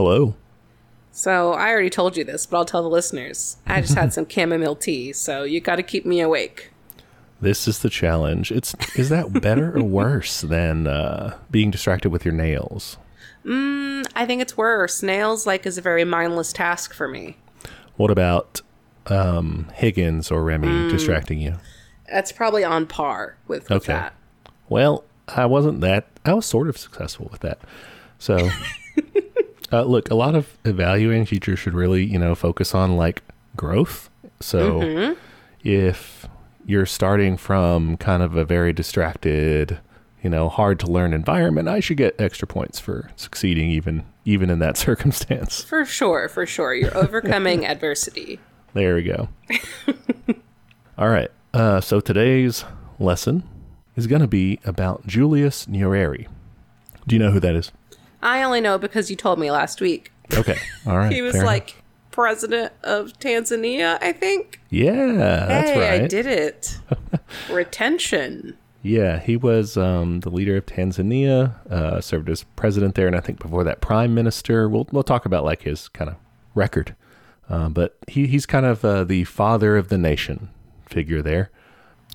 Hello. So I already told you this, but I'll tell the listeners. I just had some chamomile tea, so you got to keep me awake. This is the challenge. It's is that better or worse than uh, being distracted with your nails? Mm, I think it's worse. Nails like is a very mindless task for me. What about um, Higgins or Remy Mm. distracting you? That's probably on par with, with Okay. that. Well, I wasn't that. I was sort of successful with that. So, uh, look, a lot of evaluating teachers should really, you know, focus on like growth. So, Mm-hmm. if you're starting from kind of a very distracted, you know, hard to learn environment, I should get extra points for succeeding even even in that circumstance. For sure, for sure. You're overcoming adversity. There we go. All right. Uh, so today's lesson is going to be about Julius Nyerere. Do you know who that is? I only know because you told me last week. Okay. All right. He was fair enough. like president of Tanzania, I think. yeah, that's hey, right. I did it. Retention. Yeah, he was um, the leader of Tanzania, uh, served as president there, and I think before that, prime minister. We'll we'll talk about like his kind of record, uh, but he he's kind of uh, the father of the nation figure there.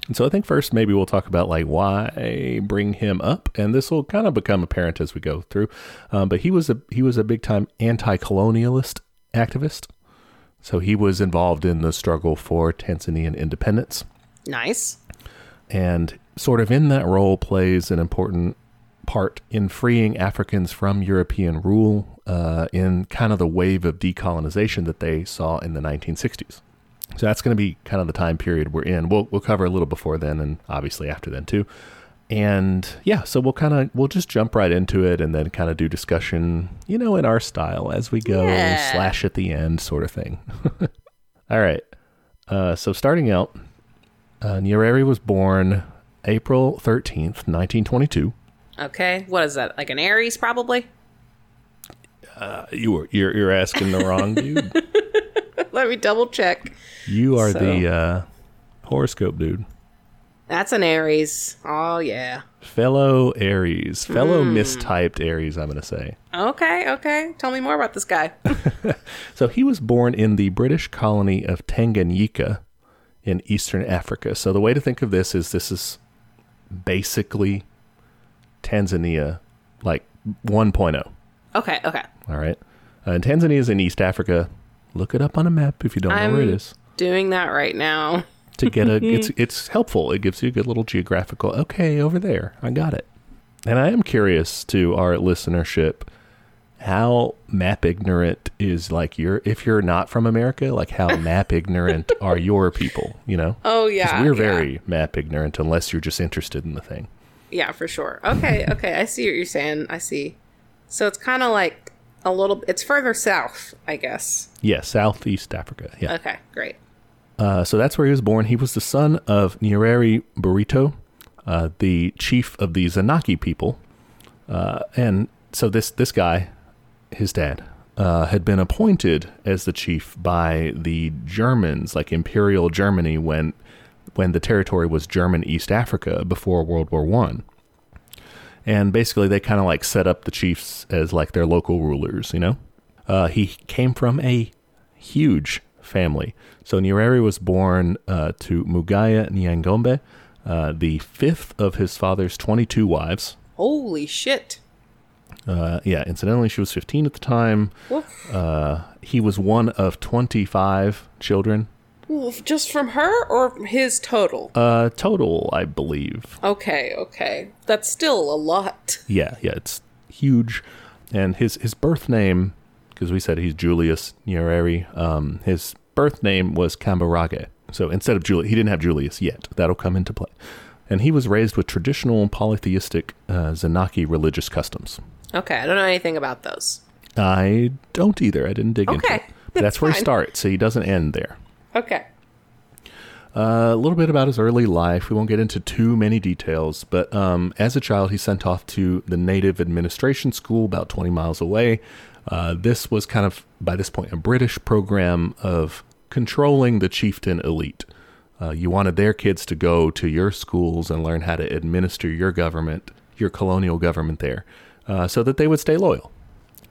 And so I think first maybe we'll talk about like why bring him up, and this will kind of become apparent as we go through. Um, but he was a he was a big time anti-colonialist activist, so he was involved in the struggle for Tanzanian independence Nice. and sort of in that role plays an important part in freeing Africans from European rule uh, in kind of the wave of decolonization that they saw in the 1960s. So that's going to be kind of the time period we're in. We'll we'll cover a little before then, and obviously after then too. And yeah, so we'll kind of we'll just jump right into it, and then kind of do discussion, you know, in our style as we go, Yeah. slash at the end, sort of thing. All right. Uh, so starting out, uh, Nyerere was born April 13th, 1922. Okay. What is that? Like an Aries, probably? Uh, you were you're, you're asking the wrong dude. Let me double check. You are So- the uh, horoscope dude. That's an Aries. Oh, yeah. Fellow Aries, fellow Hmm. mistyped Aries, I'm going to say. Okay, okay. Tell me more about this guy. So he was born in the British colony of Tanganyika in Eastern Africa. So the way to think of this is this is basically Tanzania, like 1.0. okay, okay. All right. Uh, and Tanzania is in East Africa. Look it up on a map if you don't know where it is. I'm- Doing that right now. To get a, it's it's helpful. It gives you a good little geographical. Okay, over there, I got it. And I am curious to our listenership, how map ignorant is like your if you're not from America, like how map ignorant are your people? You know, Oh yeah. we're yeah. very map ignorant unless you're just interested in the thing. Yeah, for sure. Okay, okay. I see what you're saying. I see. So it's kind of like a little, it's further south, I guess. Yeah, Southeast Africa. Yeah. Okay, great. Uh, so that's where he was born. He was the son of Nyerere Burito, uh, the chief of the Zanaki people. Uh, and so this this guy, his dad, uh, had been appointed as the chief by the Germans, like Imperial Germany, when when the territory was German East Africa before World War One. And basically, they kind of like set up the chiefs as like their local rulers. You know, uh, he came from a huge family. So Nyerere was born uh, to Mugaya Nyangombe, uh, the fifth of his father's 22 wives. Holy shit. Uh, yeah, incidentally, she was 15 at the time. Uh, he was one of 25 children. Oof, Just from her or his total? Uh, total, I believe. Okay, okay. That's still a lot. Yeah, yeah, it's huge. And his, his birth name, because we said he's Julius Nyerere, um, his birth name was Kambarage. So instead of Julius, he didn't have Julius yet. That'll come into play. And he was raised with traditional polytheistic uh, Zanaki religious customs. Okay, I don't know anything about those. I don't either. I didn't dig into Okay, it. But that's where he starts, so he doesn't end there. Okay. Uh, a little bit about his early life. We won't get into too many details, but um, as a child, he sent off to the Native Administration School about 20 miles away. Uh, this was kind of, by this point, a British program of controlling the chieftain elite. Uh, you wanted their kids to go to your schools and learn how to administer your government, your colonial government there, uh, so that they would stay loyal.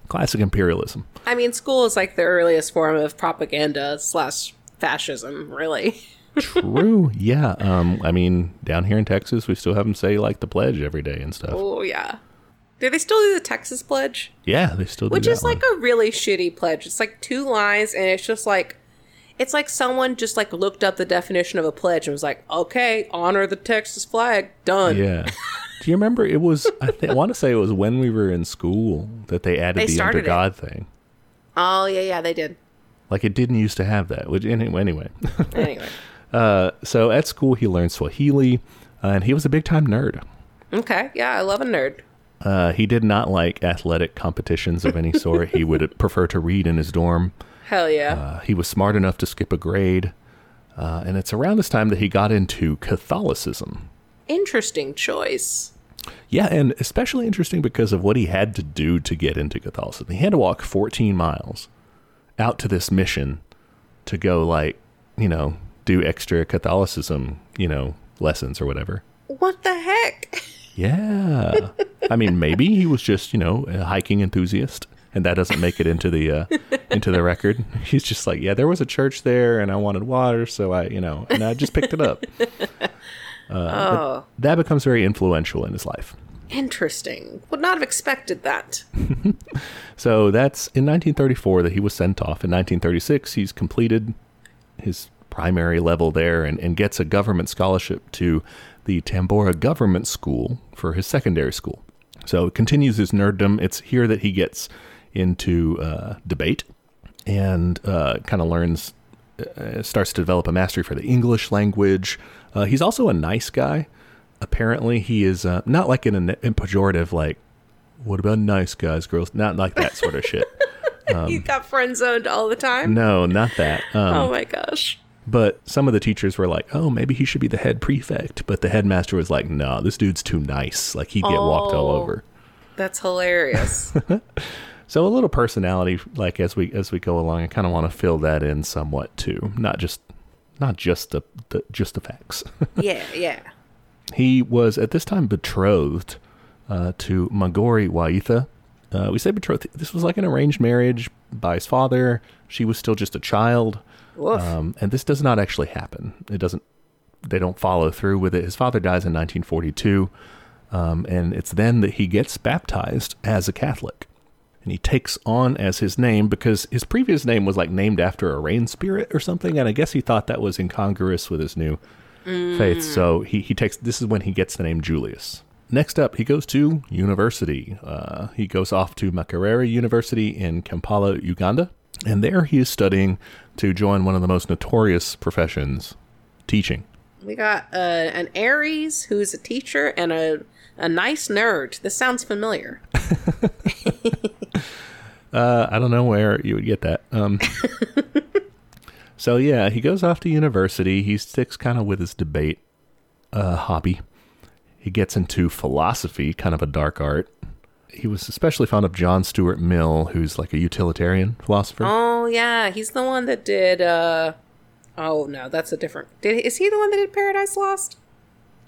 Classic imperialism. I mean, school is like the earliest form of propaganda slash fascism, really. True. yeah. Um, I mean, down here in Texas, we still have them say like the pledge every day and stuff. Oh yeah. Do they still do the Texas pledge? Yeah, they still do Which is like a really shitty pledge. It's like two lines, and it's just like, it's like someone just like looked up the definition of a pledge and was like, okay, honor the Texas flag, done. Yeah. Do you remember it was I, th- I want to say it was when we were in school that they added They the under it. God thing. Oh yeah, yeah, they did. Like it didn't used to have that. Which anyway, anyway. Uh, so at school he learned Swahili, uh, and he was a big time nerd. okay, yeah, I love a nerd. Uh, he did not like athletic competitions of any sort. he would prefer to read in his dorm. Hell yeah. Uh, he was smart enough to skip a grade. Uh, and it's around this time that he got into Catholicism. Interesting choice. Yeah, and especially interesting because of what he had to do to get into Catholicism. He had to walk 14 miles out to this mission to go, like, you know, do extra Catholicism, you know, lessons or whatever. What the heck? Yeah. I mean, maybe he was just, you know, a hiking enthusiast. And that doesn't make it into the uh, into the record. He's just like, yeah, there was a church there, and I wanted water, so I, you know, and I just picked it up. oh, That becomes very influential in his life. Interesting. Would not have expected that. So that's in 1934 that he was sent off. In 1936, he's completed his primary level there and, and gets a government scholarship to the Tabora Government School for his secondary school. So it continues his nerddom. It's here that he gets into uh, debate and uh, kind of learns, uh, starts to develop a mastery for the English language. Uh, he's also a nice guy. Apparently, he is uh, not like in a in pejorative, like, what about nice guys, girls? Not like that sort of shit. you got friend zoned all the time. No, not that. Um, oh my gosh. But some of the teachers were like, "Oh, maybe he should be the head prefect." But the headmaster was like, "No, this dude's too nice. Like he'd get walked all Oh. over." That's hilarious. So a little personality, like as we as we go along, I kind of want to fill that in somewhat too, not just not just the, the just the facts. yeah, yeah. He was at this time betrothed uh, to Magori Watiha. Uh, we say betrothed. This was like an arranged marriage by his father. She was still just a child. Um, and this does not actually happen. It doesn't. They don't follow through with it. His father dies in 1942, um, and it's then that he gets baptized as a Catholic, and he takes on as his name because his previous name was like named after a rain spirit or something, and I guess he thought that was incongruous with his new faith. So he he takes. This is when he gets the name Julius. Next up, he goes to university. Uh, he goes off to Makerere University in Kampala, Uganda. And there he is studying to join one of the most notorious professions, teaching. We got uh, an Aries who's a teacher and a a nice nerd. This sounds familiar. Uh, I don't know where you would get that. Um, so, yeah, he goes off to university. He sticks kind of with his debate uh, hobby. He gets into philosophy, kind of a dark art. He was especially fond of John Stuart Mill, who's like a utilitarian philosopher. Oh yeah, he's the one that did. uh Oh no, that's a different. Did is he the one that did Paradise Lost?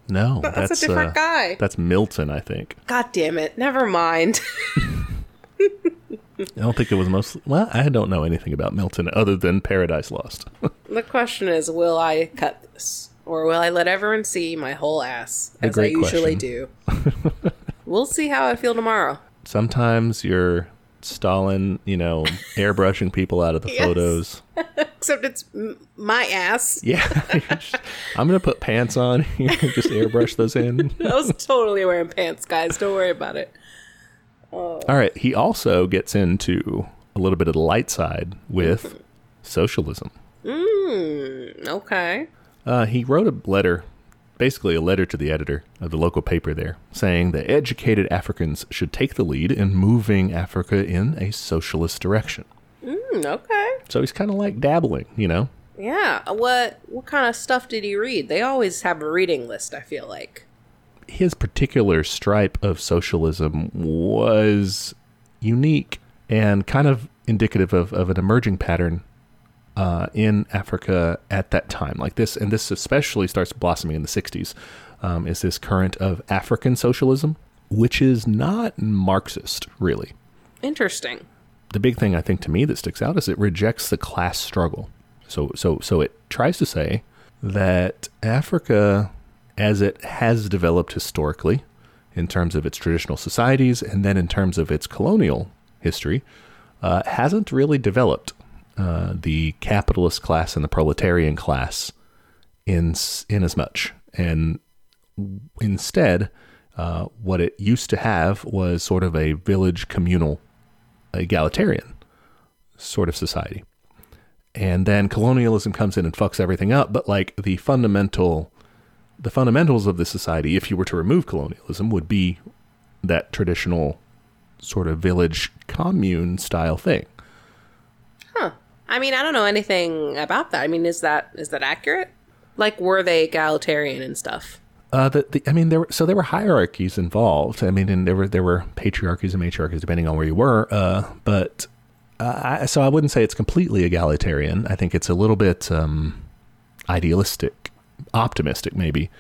no, That's, that's a different uh, guy. That's Milton, I think. God damn it! Never mind. I don't think it was mostly. Well, I don't know anything about Milton other than Paradise Lost. the question is, will I cut this, or will I let everyone see my whole ass as I usually question. do? we'll see how I feel tomorrow. Sometimes you're Stalin, you know, airbrushing people out of the Yes. photos. Except it's m- my ass. Yeah, I'm gonna put pants on here, and just airbrush those in. I was totally wearing pants, guys. Don't worry about it. All right. He also gets into a little bit of the light side with socialism. Mm, okay. Uh, he wrote a letter, basically a letter to the editor of the local paper there, saying that educated Africans should take the lead in moving Africa in a socialist direction. Mm, okay. So he's kind of like dabbling, you know. Yeah. What what kind of stuff did he read? They always have a reading list. I feel like. His particular stripe of socialism was unique and kind of indicative of, of an emerging pattern uh, in Africa at that time. Like this, and this especially starts blossoming in the 60s, um, is this current of African socialism, which is not Marxist, really. Interesting. The big thing I think to me that sticks out is it rejects the class struggle. So so so it tries to say that Africa as it has developed historically in terms of its traditional societies and then in terms of its colonial history uh, hasn't really developed uh, the capitalist class and the proletarian class in in as much. And instead uh, what it used to have was sort of a village communal egalitarian sort of society. And then colonialism comes in and fucks everything up but like the fundamental the fundamentals of the society if you were to remove colonialism would be that traditional sort of village commune style thing Huh. I mean, I don't know anything about that. I mean, is that is that accurate? Like, were they egalitarian and stuff? Uh, the, the, I mean, there were so there were hierarchies involved. I mean, and there were there were patriarchies and matriarchies depending on where you were. Uh, but uh, I, so I wouldn't say it's completely egalitarian. I think it's a little bit um, idealistic, optimistic, maybe.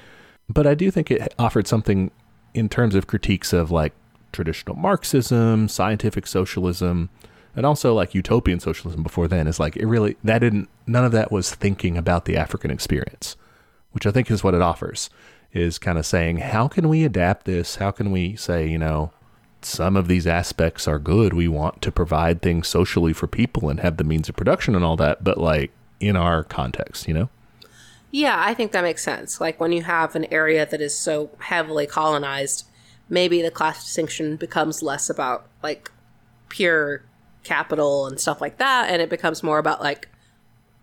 But I do think it offered something in terms of critiques of like traditional Marxism, scientific socialism, and also like utopian socialism before then. Is like it really that didn't none of that was thinking about the African experience, which I think is what it offers is kind of saying, how can we adapt this? How can we say, you know, some of these aspects are good. We want to provide things socially for people and have the means of production and all that, but like in our context, you know? Yeah, I think that makes sense. Like when you have an area that is so heavily colonized, maybe the class distinction becomes less about like pure capital and stuff like that, and it becomes more about like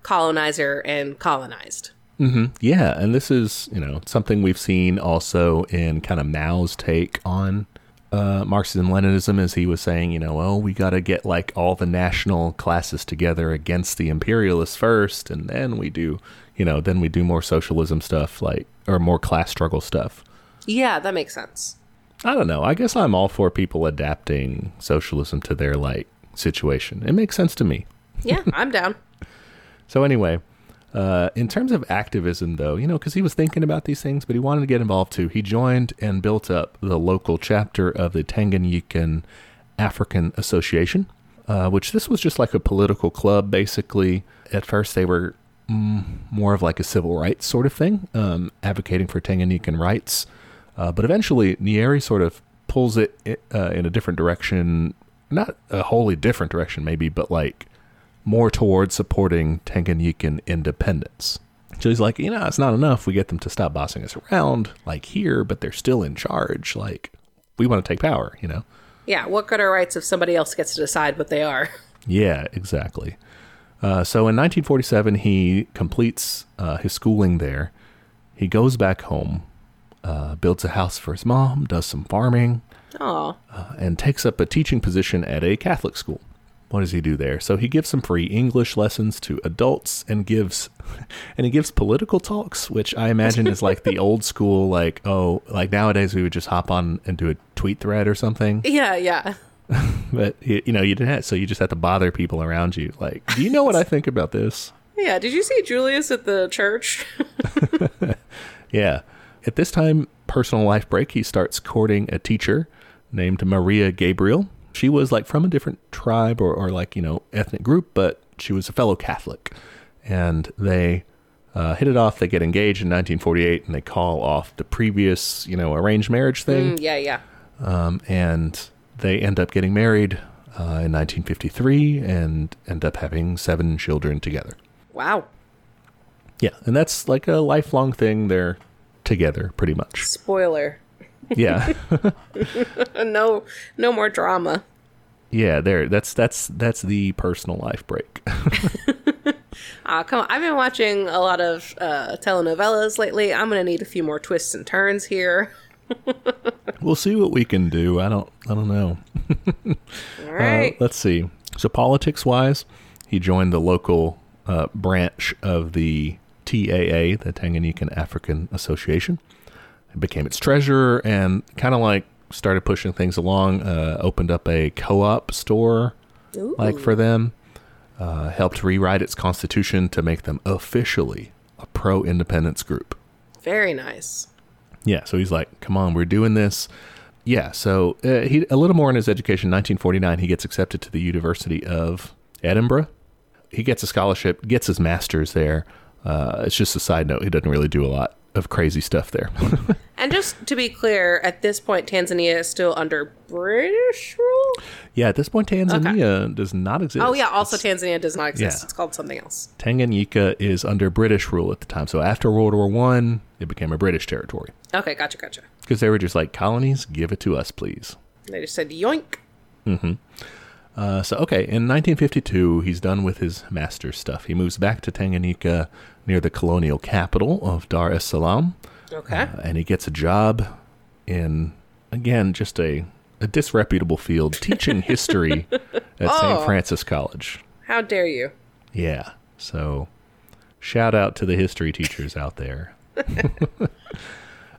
colonizer and colonized. Mm-hmm. Yeah, and this is you know something we've seen also in kind of Mao's take on uh, Marxism Leninism, as he was saying, you know, oh, we got to get like all the national classes together against the imperialists first, and then we do, you know, then we do more socialism stuff, like or more class struggle stuff. Yeah, that makes sense. I don't know. I guess I'm all for people adapting socialism to their like situation. It makes sense to me. Yeah, I'm down. So anyway, uh, in terms of activism, though, you know, because he was thinking about these things, but he wanted to get involved too. He joined and built up the local chapter of the Tanganyikan African Association, uh, which this was just like a political club, basically. At first, they were mm, more of like a civil rights sort of thing, um, advocating for Tanganyikan rights. Uh, but eventually, Nyerere sort of pulls it uh, in a different direction, not a wholly different direction, maybe, but like more towards supporting Tanganyikan independence. So he's like, you know, it's not enough. We get them to stop bossing us around, like here, but they're still in charge. Like, we want to take power, you know? Yeah, what good are rights if somebody else gets to decide what they are? Yeah, exactly. Uh, so in 1947, he completes uh, his schooling there. He goes back home, uh, builds a house for his mom, does some farming, Oh, and takes up a teaching position at a Catholic school. What does he do there? So he gives some free English lessons to adults and gives and he gives political talks, which I imagine is like the old school like oh, like nowadays we would just hop on and do a tweet thread or something. yeah, yeah. But you know, you didn't have, so you just have to bother people around you like, "Do you know what I think about this?" Yeah, did you see Julius at the church? Yeah. At this time, personal life break, he starts courting a teacher named Maria Gabriel. She was like from a different tribe or, or like, you know, ethnic group, but she was a fellow Catholic. And they uh, hit it off. They get engaged in 1948 and they call off the previous, you know, arranged marriage thing. Mm, yeah, yeah. Um, and they end up getting married uh, in 1953 and end up having seven children together. Wow. Yeah. And that's like a lifelong thing. They're together pretty much. Spoiler. Yeah. no, no more drama. Yeah, there. That's that's that's the personal life break. Ah, come on. I've been watching a lot of uh, telenovelas lately. I'm gonna need a few more twists and turns here. we'll see what we can do. I don't I don't know. All right. Uh, let's see. So politics wise, he joined the local uh, branch of the TAA, the Tanganyikan African Association. Became its treasurer and kind of like started pushing things along. Uh, opened up a co-op store Ooh. like for them. Uh, helped rewrite its constitution to make them officially a pro-independence group. Very nice. Yeah, so he's like, "Come on, we're doing this." Yeah, so uh, he a little more in his education. 1949, he gets accepted to the University of Edinburgh. He gets a scholarship, gets his master's there. Uh, it's just a side note. He doesn't really do a lot of crazy stuff there. And just to be clear, at this point, Tanzania is still under British rule. yeah, at this point, Tanzania does not exist. Oh yeah, also Tanzania does not exist. Yeah. It's called something else. Tanganyika is under British rule at the time. So after World War One, it became a British territory Okay, gotcha, gotcha. because they were just like colonies. Give it to us, please. They just said yoink. Uh, so okay, in 1952, he's done with his master's stuff. He moves back to Tanganyika near the colonial capital of Dar es Salaam, Okay. uh, and he gets a job in again just a a disreputable field teaching history at Oh. St. Francis College. How dare you? Yeah. So shout out to the history teachers out there.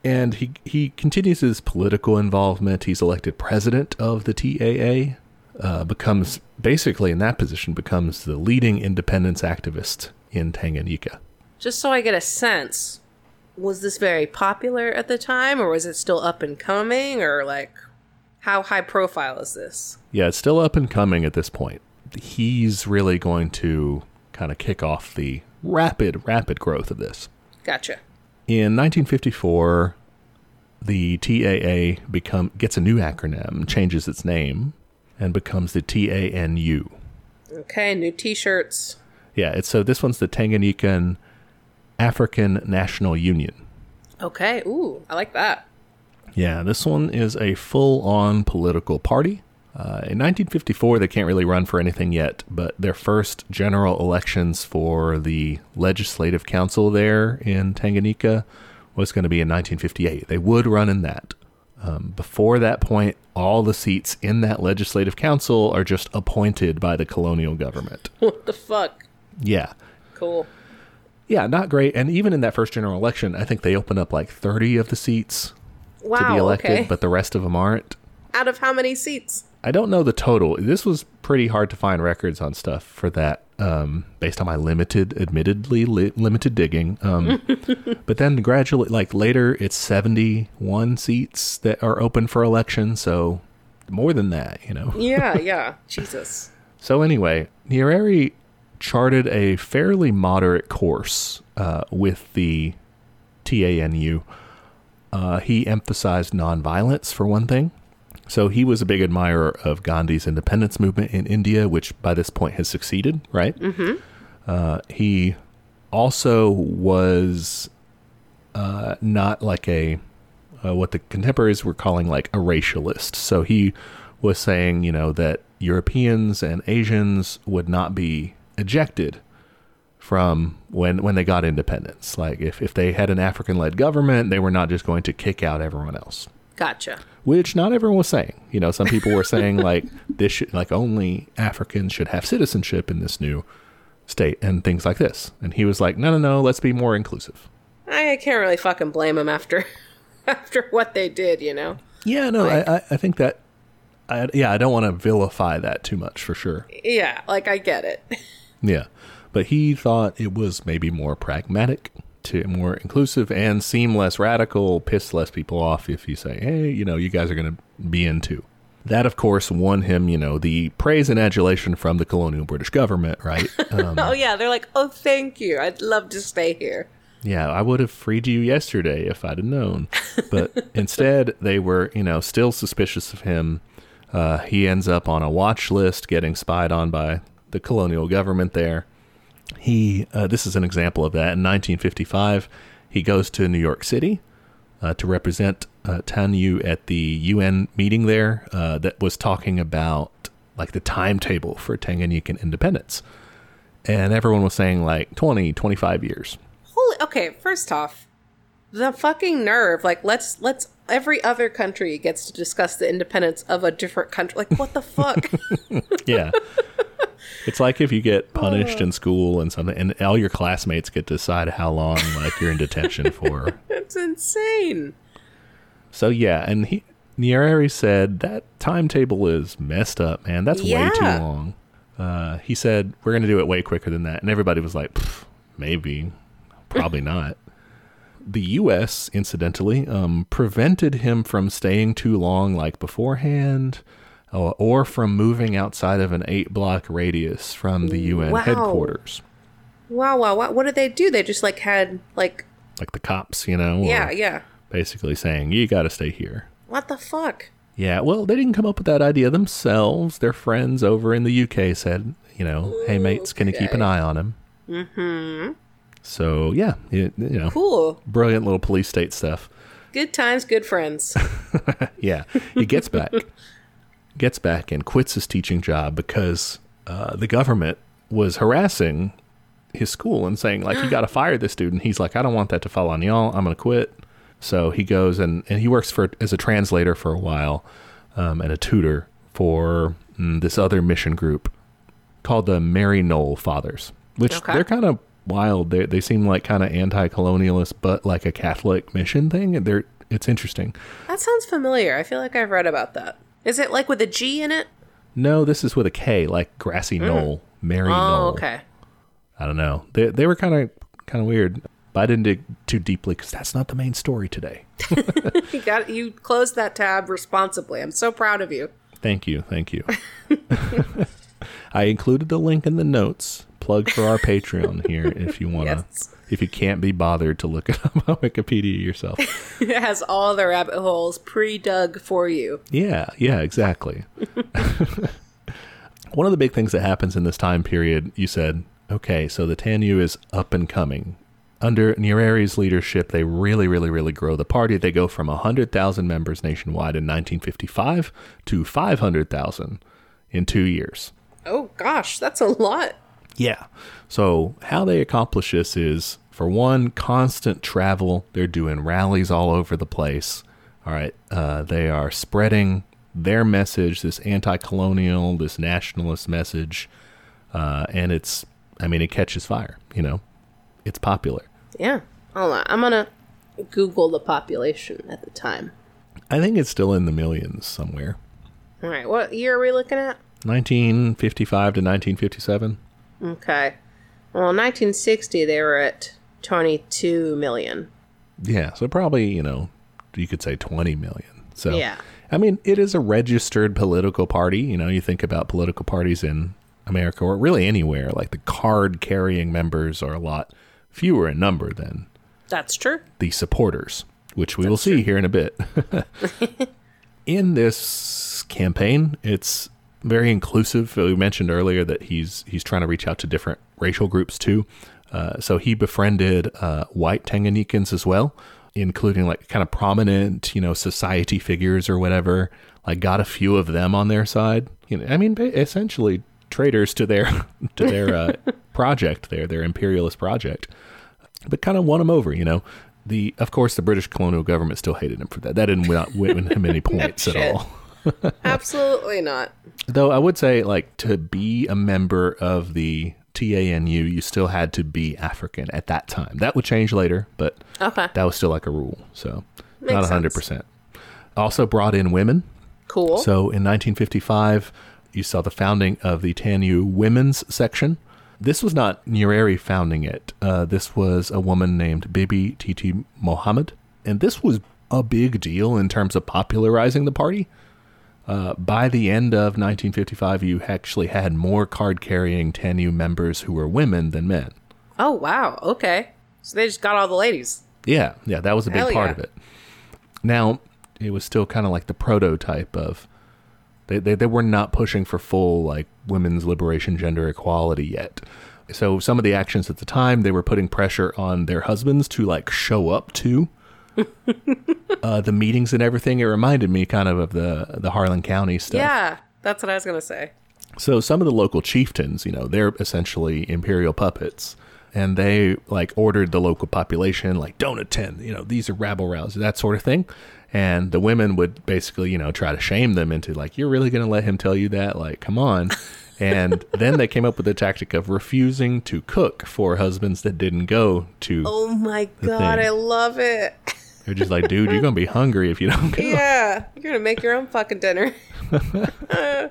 and he he continues his political involvement. He's elected president of the TAA. Uh, becomes basically in that position becomes the leading independence activist in Tanganyika. Just so I get a sense, was this very popular at the time, or was it still up and coming, or like, how high profile is this? Yeah, it's still up and coming at this point. He's really going to kind of kick off the rapid, rapid growth of this. Gotcha. In 1954, the TAA become gets a new acronym, changes its name, and becomes the TANU. Okay, new T-shirts. Yeah, it's so this one's the Tanganyikan African National Union. Okay, ooh, I like that. Yeah, this one is a full-on political party. Uh, in 1954, they can't really run for anything yet, but their first general elections for the legislative council there in Tanganyika was going to be in 1958. They would run in that. Um, before that point, all the seats in that legislative council are just appointed by the colonial government. What the fuck? Yeah. Cool. Yeah, not great. And even in that first general election, I think they open up like 30 of the seats Wow. to be elected, okay. but the rest of them aren't. Out of how many seats? I don't know the total. This was pretty hard to find records on stuff for that, um, based on my limited, admittedly li- limited digging. Um, but then gradually, like later, it's seventy-one seats that are open for election. So more than that, you know. Yeah, yeah. Jesus. So anyway, Nyerere charted a fairly moderate course uh, with the TANU. Uh, he emphasized nonviolence for one thing. So he was a big admirer of Gandhi's independence movement in India, which by this point has succeeded, right? Mm-hmm. Uh, he also was uh, not like a uh, what the contemporaries were calling like a racialist. So he was saying, you know, that Europeans and Asians would not be ejected from when when they got independence. Like if, if they had an African led government, they were not just going to kick out everyone else. Gotcha. Which not everyone was saying. You know, some people were saying like this should like only Africans should have citizenship in this new state and things like this. And he was like, No no no, let's be more inclusive. I can't really fucking blame him after after what they did, you know. Yeah, no, Like- I, I I think that I, yeah, I don't want to vilify that too much for sure. Yeah, like I get it. Yeah. But he thought it was maybe more pragmatic, to more inclusive and seem less radical, piss less people off if you say, hey, you know, you guys are going to be in too. That, of course, won him, you know, the praise and adulation from the colonial British government, right? Um, oh yeah, they're like, "Oh, thank you. I'd love to stay here." yeah, I would have freed you yesterday if I'd have known. But instead, they were, you know, still suspicious of him. Uh, he ends up on a watch list, getting spied on by the colonial government there. He, uh, this is an example of that. In 1955, he goes to New York City uh, to represent uh, TANU at the UN meeting there uh, that was talking about like the timetable for Tanganyikan independence. And everyone was saying like 20, 25 years. Holy. Okay, first off, the fucking nerve. Like, let's let's every other country gets to discuss the independence of a different country. Like, what the fuck? Yeah. It's like if you get punished in school and something, and all your classmates get to decide how long like you're in detention for. it's insane. So yeah, and he Nyerere said that timetable is messed up, man. That's way too long. Uh, he said we're going to do it way quicker than that, and everybody was like, maybe, probably not. the U.S., incidentally, um, prevented him from staying too long, like beforehand, or from moving outside of an eight block radius from the UN Wow. headquarters. Wow, wow, wow. What did they do? They just like had like Like the cops, you know, yeah, yeah. basically saying, you got to stay here. What the fuck? Yeah, well, they didn't come up with that idea themselves. Their friends over in the UK said, you know, hey, mates, can you keep an eye on him? Mm-hmm. So, yeah, it, you know, Cool. brilliant little police state stuff. Good times, good friends. Yeah, he gets back, gets back, and quits his teaching job because uh, the government was harassing his school and saying like, "You got to fire this student." He's like, "I don't want that to fall on y'all. I'm going to quit." So he goes and and he works for as a translator for a while um, and a tutor for mm, this other mission group called the Maryknoll Fathers, which Okay. they're kind of wild. They they seem like kind of anti-colonialist, but like a Catholic mission thing. They're it's interesting. that sounds familiar. I feel like I've read about that. Is it like with a G in it? No, this is with a K, like grassy mm. knoll, Mary Knoll. Oh, Knoll. okay. I don't know. They they were kind of kind of weird. But I didn't dig too deeply because that's not the main story today. You got you closed that tab responsibly. I'm so proud of you. Thank you, thank you. I included the link in the notes. Plug for our Patreon here if you want to. Yes. If you can't be bothered to look it up on Wikipedia yourself. It has all the rabbit holes pre-dug for you. Yeah, yeah, exactly. One of the big things that happens in this time period, you said, okay, so the TANU is up and coming. Under Nyerere's leadership, they really, really, really grow the party. They go from 100,000 members nationwide in 1955 to 500,000 in two years. Oh gosh, that's a lot. Yeah. So, how they accomplish this is, for one, constant travel. They're doing rallies all over the place. All right. Uh, they are spreading their message, this anti colonial, this nationalist message. Uh, and it's, I mean, it catches fire, you know, it's popular. Yeah. Hold. I'm gonna Google the population at the time. I think it's still in the millions somewhere. All right. What year are we looking at? 1955 to 1957. Okay. Well, 1960 they were at 22 million. Yeah. So, probably, you know, you could say 20 million. So, Yeah. I mean, it is a registered political party. You know, you think about political parties in America or really anywhere, like the card carrying members are a lot fewer in number than That's true. the supporters, which we will see here in a bit. in this campaign, it's very inclusive. We mentioned earlier that he's he's trying to reach out to different racial groups too. Uh, so he befriended uh, white Tanganyikans as well, including like kind of prominent, you know, society figures or whatever. Like got a few of them on their side. You know, I mean, essentially traitors to their to their uh, project, their their imperialist project but kind of won him over, you know. The of course the British colonial government still hated him for that. That didn't win, win him any points at all. Absolutely not. Though I would say, like to be a member of the TANU, you still had to be African at that time. That would change later, but Okay. that was still like a rule. So Makes not sense. hundred percent. Also brought in women. Cool. So in 1955, you saw the founding of the TANU Women's Section. This was not Nyerere founding it. Uh, this was a woman named Bibi Titi Mohammed. And this was a big deal in terms of popularizing the party. Uh, by the end of 1955, you actually had more card carrying TANU members who were women than men. oh wow. Okay. So they just got all the ladies. Yeah, yeah, that was a big Hell part yeah. of it. Now, it was still kind of like the prototype of they, they they were not pushing for full like women's liberation, gender equality yet. So some of the actions at the time, they were putting pressure on their husbands to like show up to uh, the meetings and everything. It reminded me kind of of the the Harlan County stuff. Yeah. That's what I was gonna say. So some of the local chieftains, you know, they're essentially imperial puppets. And they like ordered the local population, like, don't attend, you know, these are rabble rousers, that sort of thing. And the women would basically, you know, try to shame them into like, you're really going to let him tell you that? Like, come on. And then they came up with the tactic of refusing to cook for husbands that didn't go to. Oh my god. I love it. They're just like, dude, you're going to be hungry if you don't go. Yeah. You're gonna make your own fucking dinner.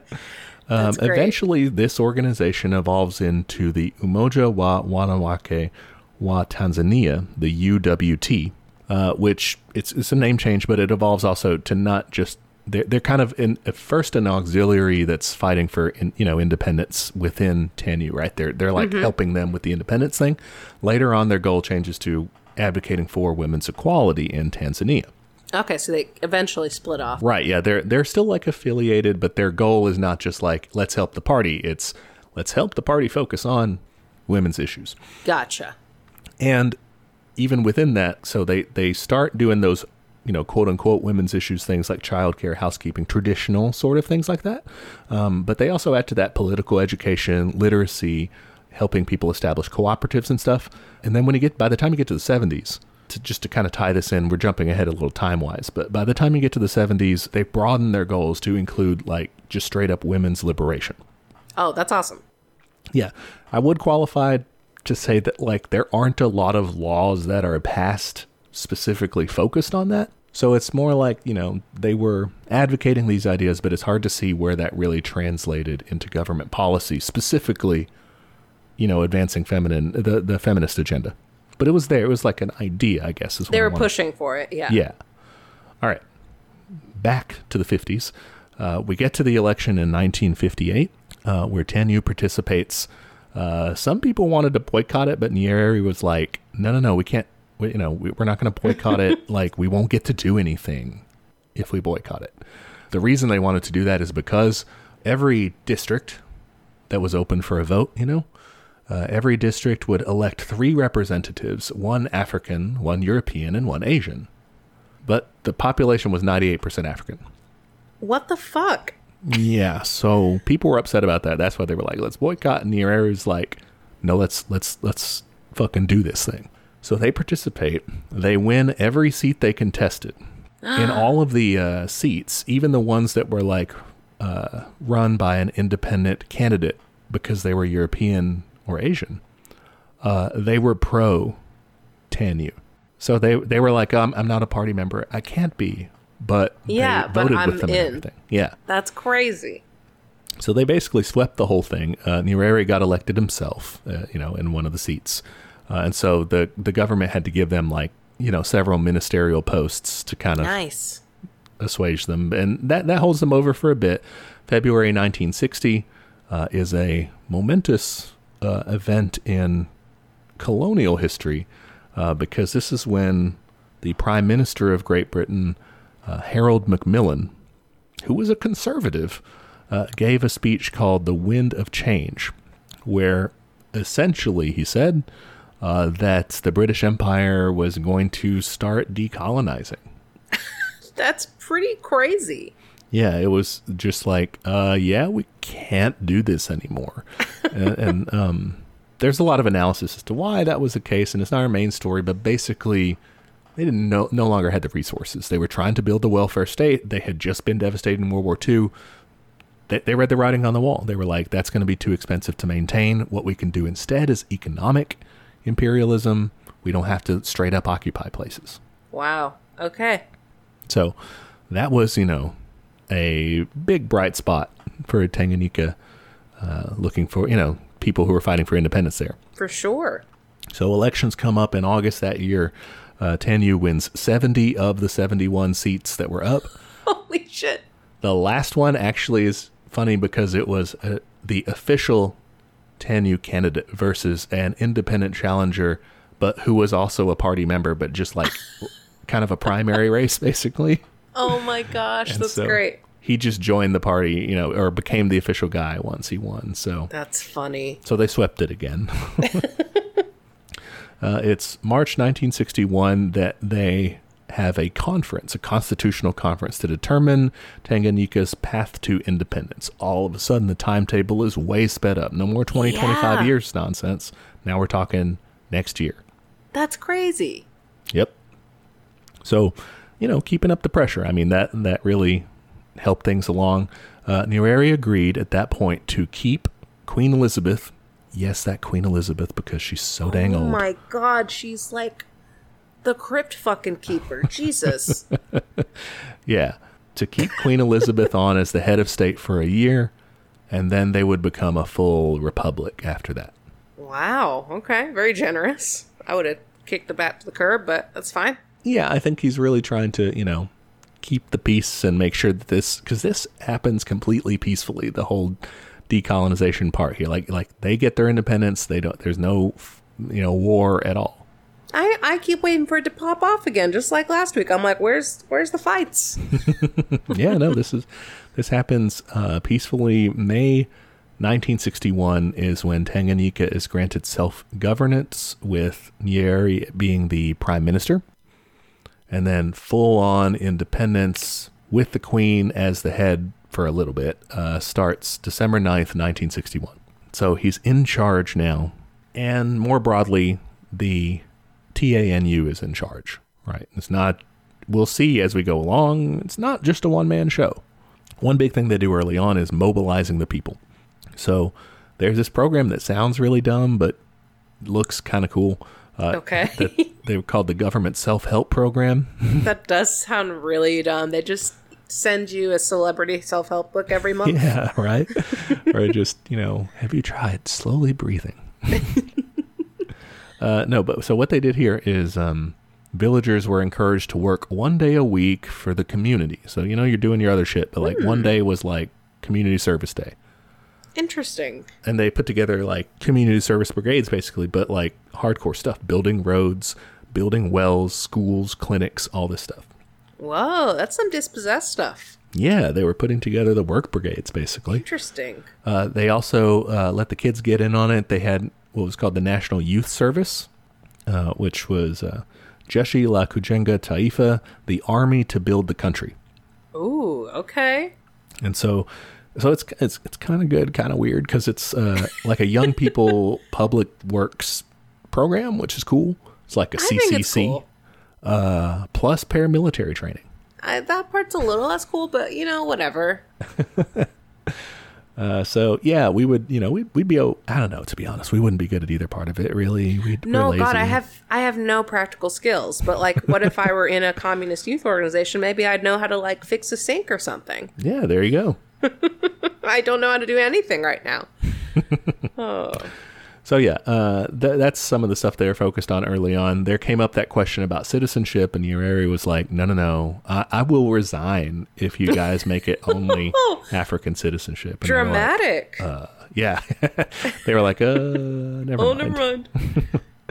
Um, eventually, this organization evolves into the Umoja wa Wanawake wa Tanzania, the UWT, uh, which it's it's a name change, but it evolves also to not just they're, they're kind of in at first an auxiliary that's fighting for in, you know independence within TANU, right? They're they're like helping them with the independence thing. Later on, their goal changes to advocating for women's equality in Tanzania. Okay, so they eventually split off. Right. Yeah. They're they're still like affiliated, but their goal is not just like let's help the party. It's let's help the party focus on women's issues. Gotcha. And even within that, so they they start doing those you know quote unquote women's issues things like childcare, housekeeping, traditional sort of things like that. Um, but they also add to that political education, literacy, helping people establish cooperatives and stuff. And then when you get by the time you get to the seventies, to just to kind of tie this in, we're jumping ahead a little time wise, but by the time you get to the 70s, they broaden their goals to include like just straight up women's liberation. Oh, that's awesome. Yeah, I would qualify to say that like there aren't a lot of laws that are passed specifically focused on that. So it's more like, you know, they were advocating these ideas, but it's hard to see where that really translated into government policy, specifically, you know, advancing feminine the, the feminist agenda. But it was there. It was like an idea, I guess. Is what They were pushing for it. Yeah. yeah. All right. Back to the 50s. Uh, we get to the election in 1958, uh, where TANU participates. Uh, some people wanted to boycott it, but Nyerere was like, no, no, no, we can't, we, you know, we, we're not going to boycott it. Like, we won't get to do anything if we boycott it. The reason they wanted to do that is because every district that was open for a vote, you know, uh, every district would elect three representatives one African, one European, and one Asian. But the population was 98% African. What the fuck? Yeah, so people were upset about that. That's why they were like, "Let's boycott." And Nyerere's like, "No, let's let's let's fucking do this thing." So they participate. They win every seat they contested. In all of the uh, seats, even the ones that were like uh, run by an independent candidate because they were European or Asian, uh, they were pro TANU. So they they were like, um, "I'm not a party member. I can't be." But Yeah, but I'm with them and in. everything. Yeah. That's crazy. So they basically swept the whole thing. Uh, Nyerere got elected himself, uh, you know, in one of the seats, uh, and so the the government had to give them like you know several ministerial posts to kind of Nice. assuage them, and that that holds them over for a bit. February 1960 uh, is a momentous uh, event in colonial history uh, because this is when the Prime Minister of Great Britain, uh, Harold Macmillan, who was a conservative, uh, gave a speech called "The Wind of Change," where essentially he said uh, that the British Empire was going to start decolonizing. That's pretty crazy. Yeah, it was just like, uh, yeah, we can't do this anymore. and and um, there's a lot of analysis as to why that was the case, and it's not our main story, but basically, they didn't no, no longer had the resources. They were trying to build the welfare state. They had just been devastated in World War II. They, they read the writing on the wall. They were like, that's going to be too expensive to maintain. What we can do instead is economic imperialism. We don't have to straight up occupy places. Wow. Okay. So that was, you know, a big bright spot for Tanganyika, uh, looking for, you know, people who were fighting for independence there. For sure. So elections come up in August that year. Uh, TANU wins 70 of the 71 seats that were up. Holy shit. The last one actually is funny because it was uh, the official TANU candidate versus an independent challenger, but who was also a party member, but just like kind of a primary race, basically. Oh my gosh. And That's so great. He just joined the party, you know, or became the official guy once he won. So, That's funny. so they swept it again. uh, it's March 1961 that they have a conference, a constitutional conference, to determine Tanganyika's path to independence. All of a sudden, the timetable is way sped up. No more 20, 25 years nonsense. Now we're talking next year. That's crazy. Yep. So, you know, keeping up the pressure. I mean, that that really helped things along. Uh, Nyerere agreed at that point to keep Queen Elizabeth. Yes, that Queen Elizabeth because she's so dang old. oh my god, she's like the crypt fucking keeper. Jesus. Yeah, to keep Queen Elizabeth on as the head of state for a year, and then they would become a full republic after that. wow. Okay. Very generous. I would have kicked the bat to the curb, but that's fine. Yeah, I think he's really trying to, you know, keep the peace and make sure that this because this happens completely peacefully. The whole decolonization part here, like like they get their independence. They don't. There's no, you know, war at all. I, I keep waiting for it to pop off again, just like last week. I'm like, where's where's the fights? yeah, no, this is this happens uh, peacefully. May 1961 is when Tanganyika is granted self governance, with Nyerere being the prime minister, and then full on independence with the Queen as the head for a little bit uh, starts December 9th, 1961. So he's in charge now, and more broadly, the TANU is in charge, right? It's not, we'll see as we go along, it's not just a one man show. One big thing they do early on is mobilizing the people. So there's this program that sounds really dumb, but looks kind of cool. Uh, okay. they were called the Government Self Help Program. that does sound really dumb. They just send you a celebrity self help book every month. Yeah, right. or just, you know, have you tried slowly breathing? Uh, no, but so what they did here is um, villagers were encouraged to work one day a week for the community. So you know you're doing your other shit, but like mm. one hmm. day was like community service day. Interesting. And they put together like community service brigades basically, but like hardcore stuff, building roads, building wells, schools, clinics, all this stuff. Whoa, that's some dispossessed stuff. Yeah, they were putting together the work brigades basically. Interesting. Uh, they also uh, let the kids get in on it. They had what was called the National Youth Service, uh, which was uh, Jeshi la Kujenga Taifa, the army to build the country. Ooh, okay. And so, so it's it's it's kind of good, kind of weird because it's uh, like a young people public works program, which is cool. It's like a I CCC cool. uh, plus paramilitary training. I, that part's a little less cool, but you know, whatever. Uh, so yeah, we would, you know, we'd, we'd be, I don't know, to be honest, we wouldn't be good at either part of it, really. We'd, no, God, I have, I have no practical skills. But like, what if I were in a communist youth organization? Maybe I'd know how to like fix a sink or something. Yeah, there you go. I don't know how to do anything right now. oh. So yeah, uh, th- that's some of the stuff they were focused on early on. There came up that question about citizenship, and Nyerere was like, "No, no, no, I, I will resign if you guys make it only African citizenship." And Dramatic. Like, uh, yeah, they were like, "Uh, never oh, mind." Never mind.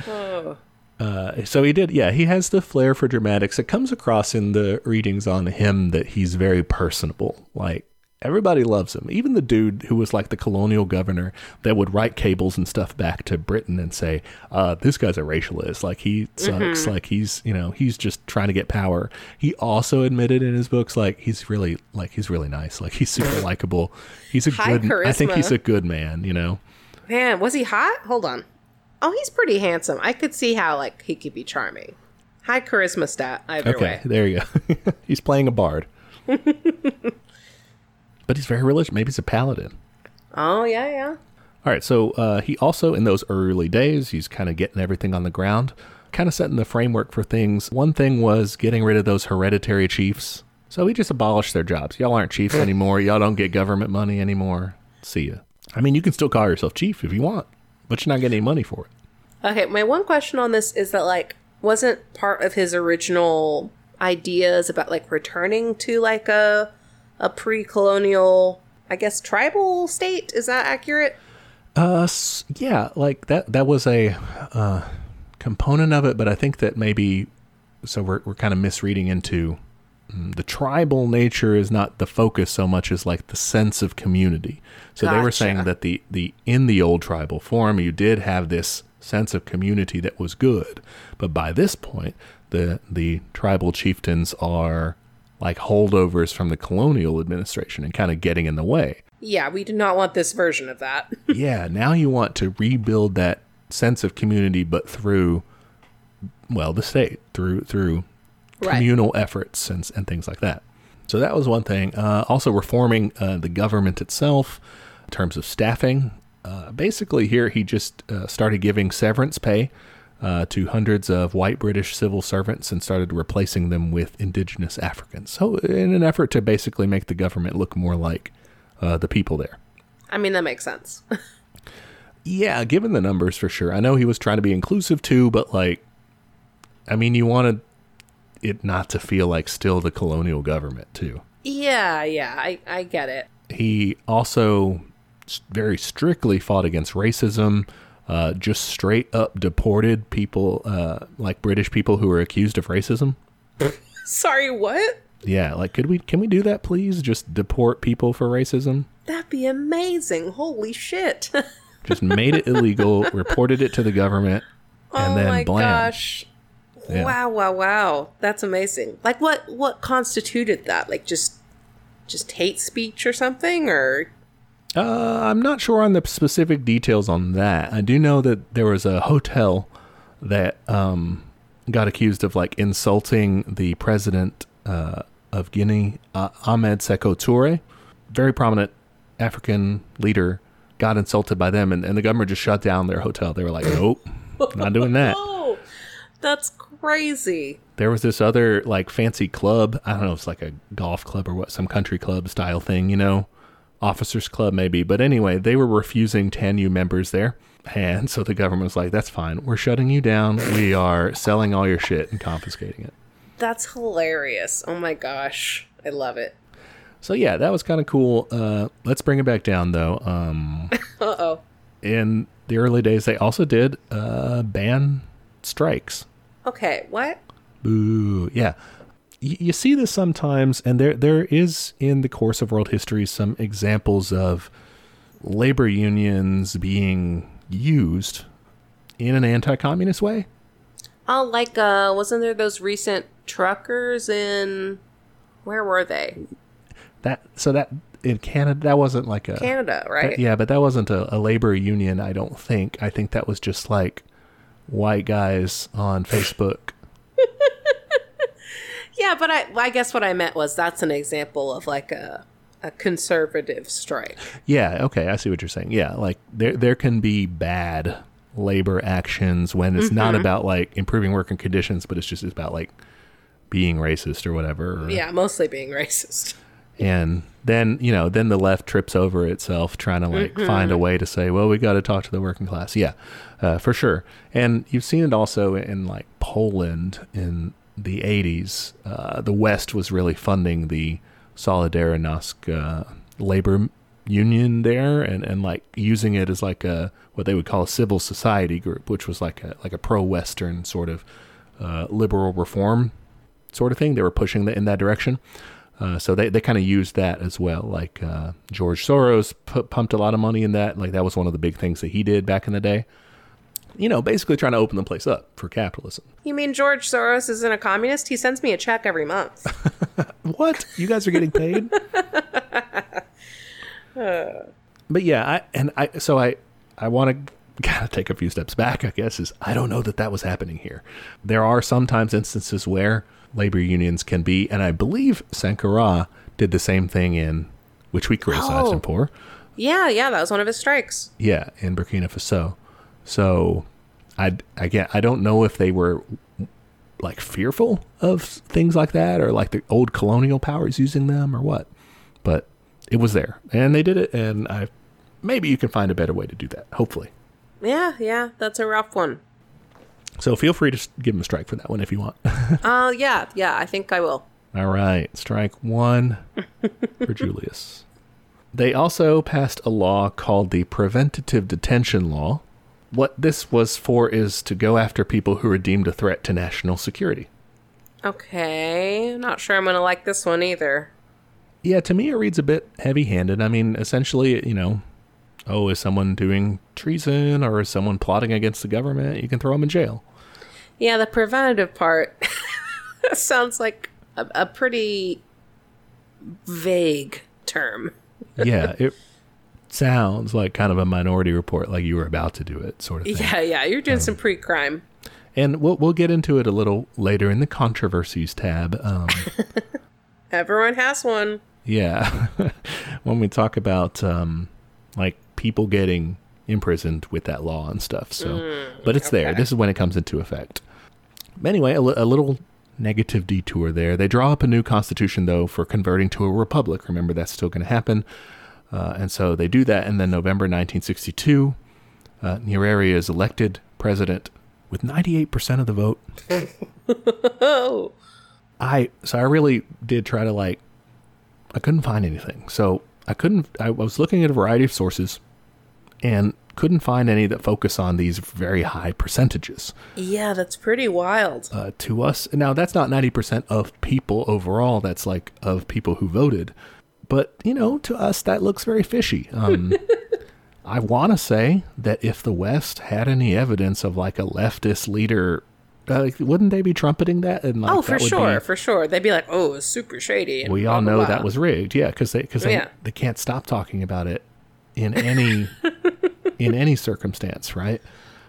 oh. Uh, so he did, yeah. He has the flair for dramatics. It comes across in the readings on him that he's very personable. Like Everybody loves him. Even the dude who was like the colonial governor that would write cables and stuff back to Britain and say, uh, "This guy's a racialist. Like he sucks. Mm-hmm. Like he's you know he's just trying to get power." He also admitted in his books like he's really like he's really nice. Like he's super likable. He's a High good. Charisma. I think he's a good man. You know. Man, was he hot? Hold on. Oh, he's pretty handsome. I could see how like he could be charming. High charisma stat either okay, way. there you go. he's playing a bard. but he's very religious. Maybe he's a paladin. Oh yeah, yeah. All right, so uh, he also in those early days, he's kind of getting everything on the ground, kind of setting the framework for things. One thing was getting rid of those hereditary chiefs. So he just abolished their jobs. Y'all aren't chiefs anymore. Y'all don't get government money anymore. See ya. I mean, you can still call yourself chief if you want, but you're not getting any money for it. Okay, my one question on this is that like wasn't part of his original ideas about like returning to like a a pre-colonial, I guess, tribal state. Is that accurate? Uh, yeah, like that. That was a uh, component of it, but I think that maybe so we're we're kind of misreading into mm, the tribal nature is not the focus so much as like the sense of community. So gotcha. they were saying that the the in the old tribal form, you did have this sense of community that was good, but by this point, the the tribal chieftains are like holdovers from the colonial administration and kind of getting in the way. Yeah, we do not want this version of that. yeah, now you want to rebuild that sense of community, but through, well, the state, through through right. communal efforts and and things like that. So that was one thing. Uh, also, reforming uh, the government itself in terms of staffing. Uh, basically, here he just uh, started giving severance pay uh, to hundreds of white British civil servants and started replacing them with indigenous Africans. So, in an effort to basically make the government look more like uh, the people there. I mean, that makes sense. yeah, given the numbers for sure. I know he was trying to be inclusive too, but like, I mean, you wanted it not to feel like still the colonial government too. Yeah, yeah, I, I get it. He also very strictly fought against racism. Uh, just straight up deported people, uh, like British people who were accused of racism. Sorry, what? Yeah, like could we can we do that please? Just deport people for racism? That'd be amazing. Holy shit. Just made it illegal, reported it to the government, and oh then my blam. gosh. Yeah. Wow, wow, wow. That's amazing. Like what what constituted that? Like just just hate speech or something or Uh, I'm not sure on the specific details on that. I do know that there was a hotel that um, got accused of like insulting the president uh, of Guinea, uh, Ahmed Sekou Toure, very prominent African leader, got insulted by them, and, and the government just shut down their hotel. They were like, nope, not doing that. Oh, that's crazy. There was this other like fancy club. I don't know, if it's like a golf club or what, some country club style thing, you know, officers club maybe. But anyway, they were refusing TANU members there. And so the government was like, that's fine. We're shutting you down. We are selling all your shit and confiscating it. That's hilarious. Oh my gosh. I love it. So yeah, that was kind of cool. Uh, let's bring it back down though. Um, Uh-oh. in the early days, they also did uh, ban strikes. Okay, what? Boo. Yeah. You see this sometimes, and there there is in the course of world history some examples of labor unions being used in an anti-communist way. Oh, like uh wasn't there those recent truckers in where were they? That so that in Canada that wasn't like a Canada, that- right? yeah, but that wasn't a, a labor union. I don't think. I think that was just like white guys on Facebook. Yeah, but I I guess what I meant was that's an example of like a a conservative strike. Yeah, okay, I see what you're saying. Yeah, like there there can be bad labor actions when it's not about like improving working conditions, but it's just about like being racist or whatever. or- Yeah, mostly being racist. And then, you know, then the left trips over itself trying to like find a way to say, well, we got to talk to the working class. Yeah, uh, for sure. And you've seen it also in like Poland in the 80s. Uh, the West was really funding the Solidarność uh, labor union there and, and like using it as like a what they would call a civil society group, which was like a like a pro-Western sort of uh, liberal reform sort of thing. They were pushing the, in that direction. Uh, so they, they kind of used that as well. Like uh, George Soros pu- pumped a lot of money in that. Like that was one of the big things that he did back in the day. You know, basically trying to open the place up for capitalism. You mean George Soros isn't a communist? He sends me a check every month. What? You guys are getting paid? but yeah, I and I so I I want to kind of take a few steps back. I guess is I don't know that that was happening here. There are sometimes instances where labor unions can be, and I believe Sankara did the same thing in which we criticized Oh. him for. yeah, yeah, that was one of his strikes. Yeah, in Burkina Faso. So I again I don't know if they were like fearful of things like that or like the old colonial powers using them or what. But it was there and they did it and I maybe you can find a better way to do that, hopefully. Yeah, yeah, that's a rough one. So feel free to give him a strike for that one if you want. Uh yeah, yeah, I think I will. All right, strike 1 for Julius. They also passed a law called the Preventative Detention Law. What this was for is to go after people who are deemed a threat to national security. Okay, not sure I'm gonna like this one either. Yeah, to me it reads a bit heavy-handed. I mean, essentially, you know, oh, is someone doing treason or is someone plotting against the government? You can throw them in jail. Yeah, the preventative part sounds like a, a pretty vague term. Yeah, it sounds like kind of a minority report, like you were about to do it, sort of thing. Yeah, yeah, you're doing some pre-crime. And we'll we'll get into it a little later in the controversies tab. Um, Everyone has one. yeah, when we talk about um, like people getting imprisoned with that law and stuff. So, but it's there. This is when it comes into effect. Anyway, a, li- a little negative detour there. They draw up a new constitution though for converting to a republic. Remember, that's still going to happen. Uh, and so they do that, and then November 1962, uh, Nyerere is elected president with 98% of the vote. I so I really did try to like I couldn't find anything. So I couldn't I was looking at a variety of sources and couldn't find any that focus on these very high percentages. Yeah, that's pretty wild. Uh, to us, now that's not 90% of people overall, that's like of people who voted. But, you know, to us, that looks very fishy. Um, I want to say that if the West had any evidence of like a leftist leader, uh, wouldn't they be trumpeting that? And like, oh, for sure, be- for sure. They'd be like, "Oh, it's super shady." and we all blah, know blah. that was rigged, yeah, because they because they, Yeah. they can't stop talking about it in any in any circumstance, right?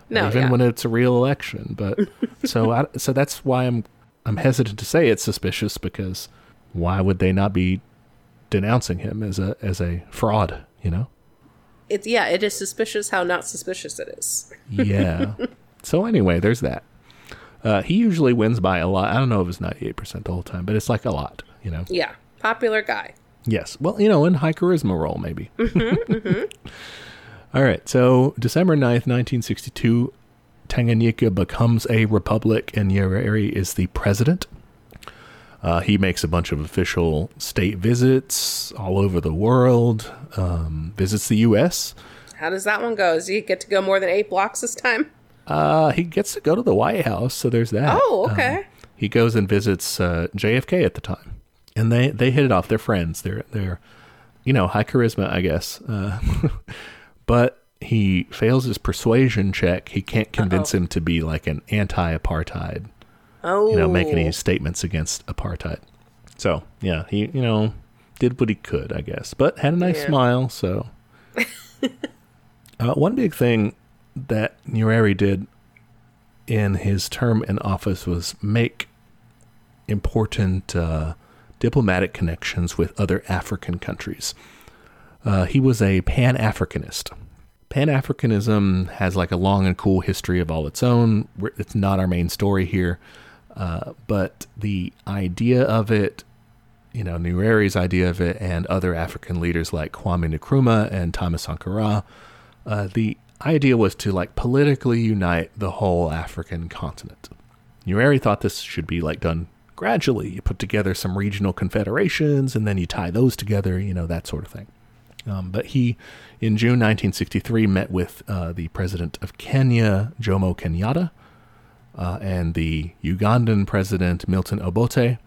No, even yeah. when it's a real election. But so I, so that's why I'm I'm hesitant to say it's suspicious because why would they not be denouncing him as a as a fraud? You know? It's yeah, it is suspicious how not suspicious it is. Yeah. so anyway, there's that. Uh, he usually wins by a lot. I don't know if it's 98% the whole time, but it's like a lot, you know? Yeah, popular guy. Yes. Well, you know, in high charisma role, maybe. All right. So, December 9th, 1962, Tanganyika becomes a republic, and Nyerere is the president. Uh, he makes a bunch of official state visits all over the world, um, visits the U.S. How does that one go? Does he get to go more than eight blocks this time? Uh, he gets to go to the White House, so there's that. Oh, Um, okay. he goes and visits uh, JFK at the time, and they they hit it off. They're friends. They're they're you know high charisma, I guess. Uh, but he fails his persuasion check. He can't convince him to be like an anti-apartheid. Oh, You know, make any statements against apartheid. So yeah, he you know did what he could, I guess, but had a nice Yeah. smile. So uh, one big thing that Nyerere did in his term in office was make important uh, diplomatic connections with other African countries. Uh, he was a Pan Africanist. Pan Africanism has like a long and cool history of all its own. It's not our main story here, uh, but the idea of it, you know, Nyerere's idea of it, and other African leaders like Kwame Nkrumah and Thomas Sankara, uh, the idea was to like politically unite the whole African continent. Nyerere thought this should be like done gradually. You put together some regional confederations and then you tie those together, you know, that sort of thing. Um, but he, in June 1963, met with uh, the president of Kenya, Jomo Kenyatta, uh, and the Ugandan president, Milton Obote,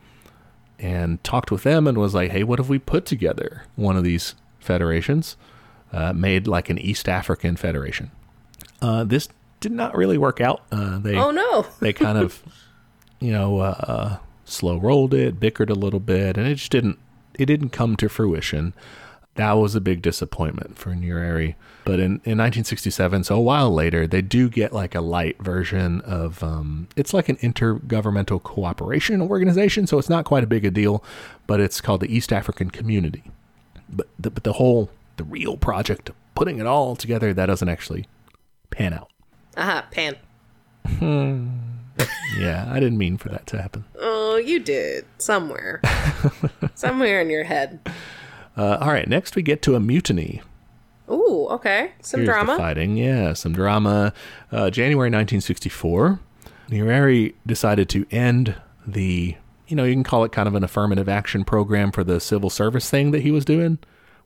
and talked with them and was like, hey, what if we put together one of these federations? Uh, made like an East African federation. Uh, this did not really work out. Uh, they Oh no. they kind of, you know, uh, uh, slow rolled it, bickered a little bit, and it just didn't it didn't come to fruition. That was a big disappointment for Nyerere. But in, in 1967, so a while later, they do get like a light version of um, it's like an intergovernmental cooperation organization, so it's not quite a big a deal, but it's called the East African Community. But the, but the whole the real project of putting it all together that doesn't actually pan out. Aha, pan. Yeah, I didn't mean for that to happen. Oh, you did somewhere, somewhere in your head. Uh, all right, next we get to a mutiny. Ooh, okay, some Here's drama. fighting, yeah, some drama. Uh, January 1964, Nyerere decided to end the, you know, you can call it kind of an affirmative action program for the civil service thing that he was doing,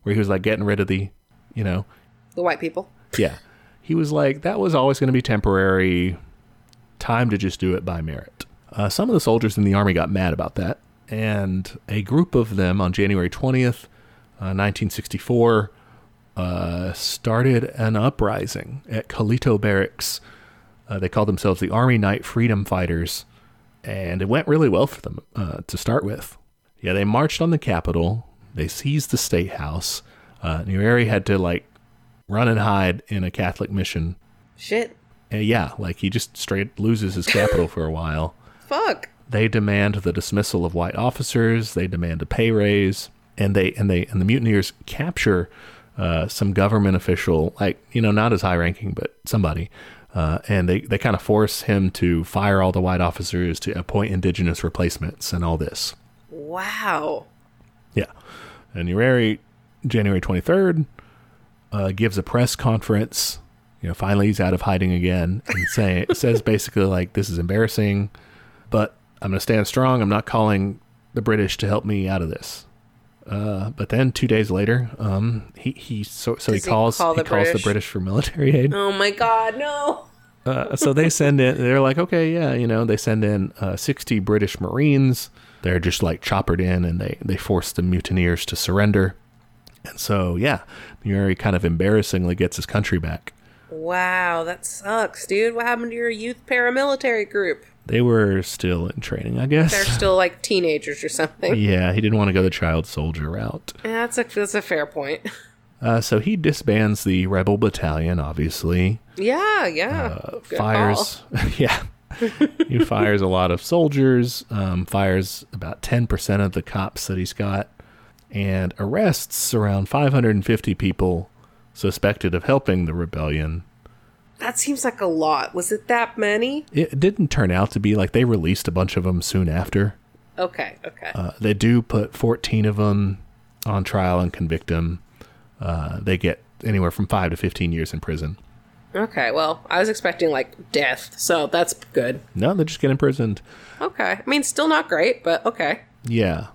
where he was like getting rid of the, you know, The white people. yeah. He was like, that was always going to be temporary. Time to just do it by merit. Uh, some of the soldiers in the army got mad about that, and a group of them on January 20th, uh, 1964, uh, started an uprising at Colito Barracks. Uh, they called themselves the Army Night Freedom Fighters, and it went really well for them uh, to start with. Yeah, they marched on the Capitol. They seized the State House. Uh, Nyerere had to like run and hide in a Catholic mission. Shit. Uh, yeah, like he just straight loses his capital for a while. Fuck. They demand the dismissal of white officers. They demand a pay raise, and they and they and the mutineers capture uh, some government official, like you know, not as high ranking, but somebody. Uh, and they, they kind of force him to fire all the white officers to appoint indigenous replacements and all this. Wow. Yeah. And Nyerere, January 23rd, uh, gives a press conference. You know, finally he's out of hiding again and say, says basically like, this is embarrassing, but I'm going to stand strong. I'm not calling the British to help me out of this. Uh, but then two days later, um, he he so so he Does he calls call he the calls the British? For military aid. Oh my god, no. Uh, so they send in. They're like, okay, yeah, you know, they send in uh, 60 British Marines. They're just like choppered in, and they they force the mutineers to surrender. And so, yeah, Nyerere kind of embarrassingly gets his country back. Wow, that sucks, dude. What happened to your youth paramilitary group? They were still in training, I guess. They're still like teenagers or something. yeah, he didn't want to go the child soldier route. Yeah, that's a that's a fair point. Uh, so he disbands the rebel battalion, obviously. Yeah, yeah. Uh, fires, yeah. he fires a lot of soldiers, um, fires about 10% of the cops that he's got, and arrests around 550 people suspected of helping the rebellion. That seems like a lot. Was it that many? It didn't turn out to be like they released a bunch of them soon after. Okay, okay. Uh, they do put 14 of them on trial and convict them. Uh, they get anywhere from 5 to 15 years in prison. okay, well, I was expecting like death, so that's good. No, they just get imprisoned. Okay. I mean, still not great, but okay. Yeah.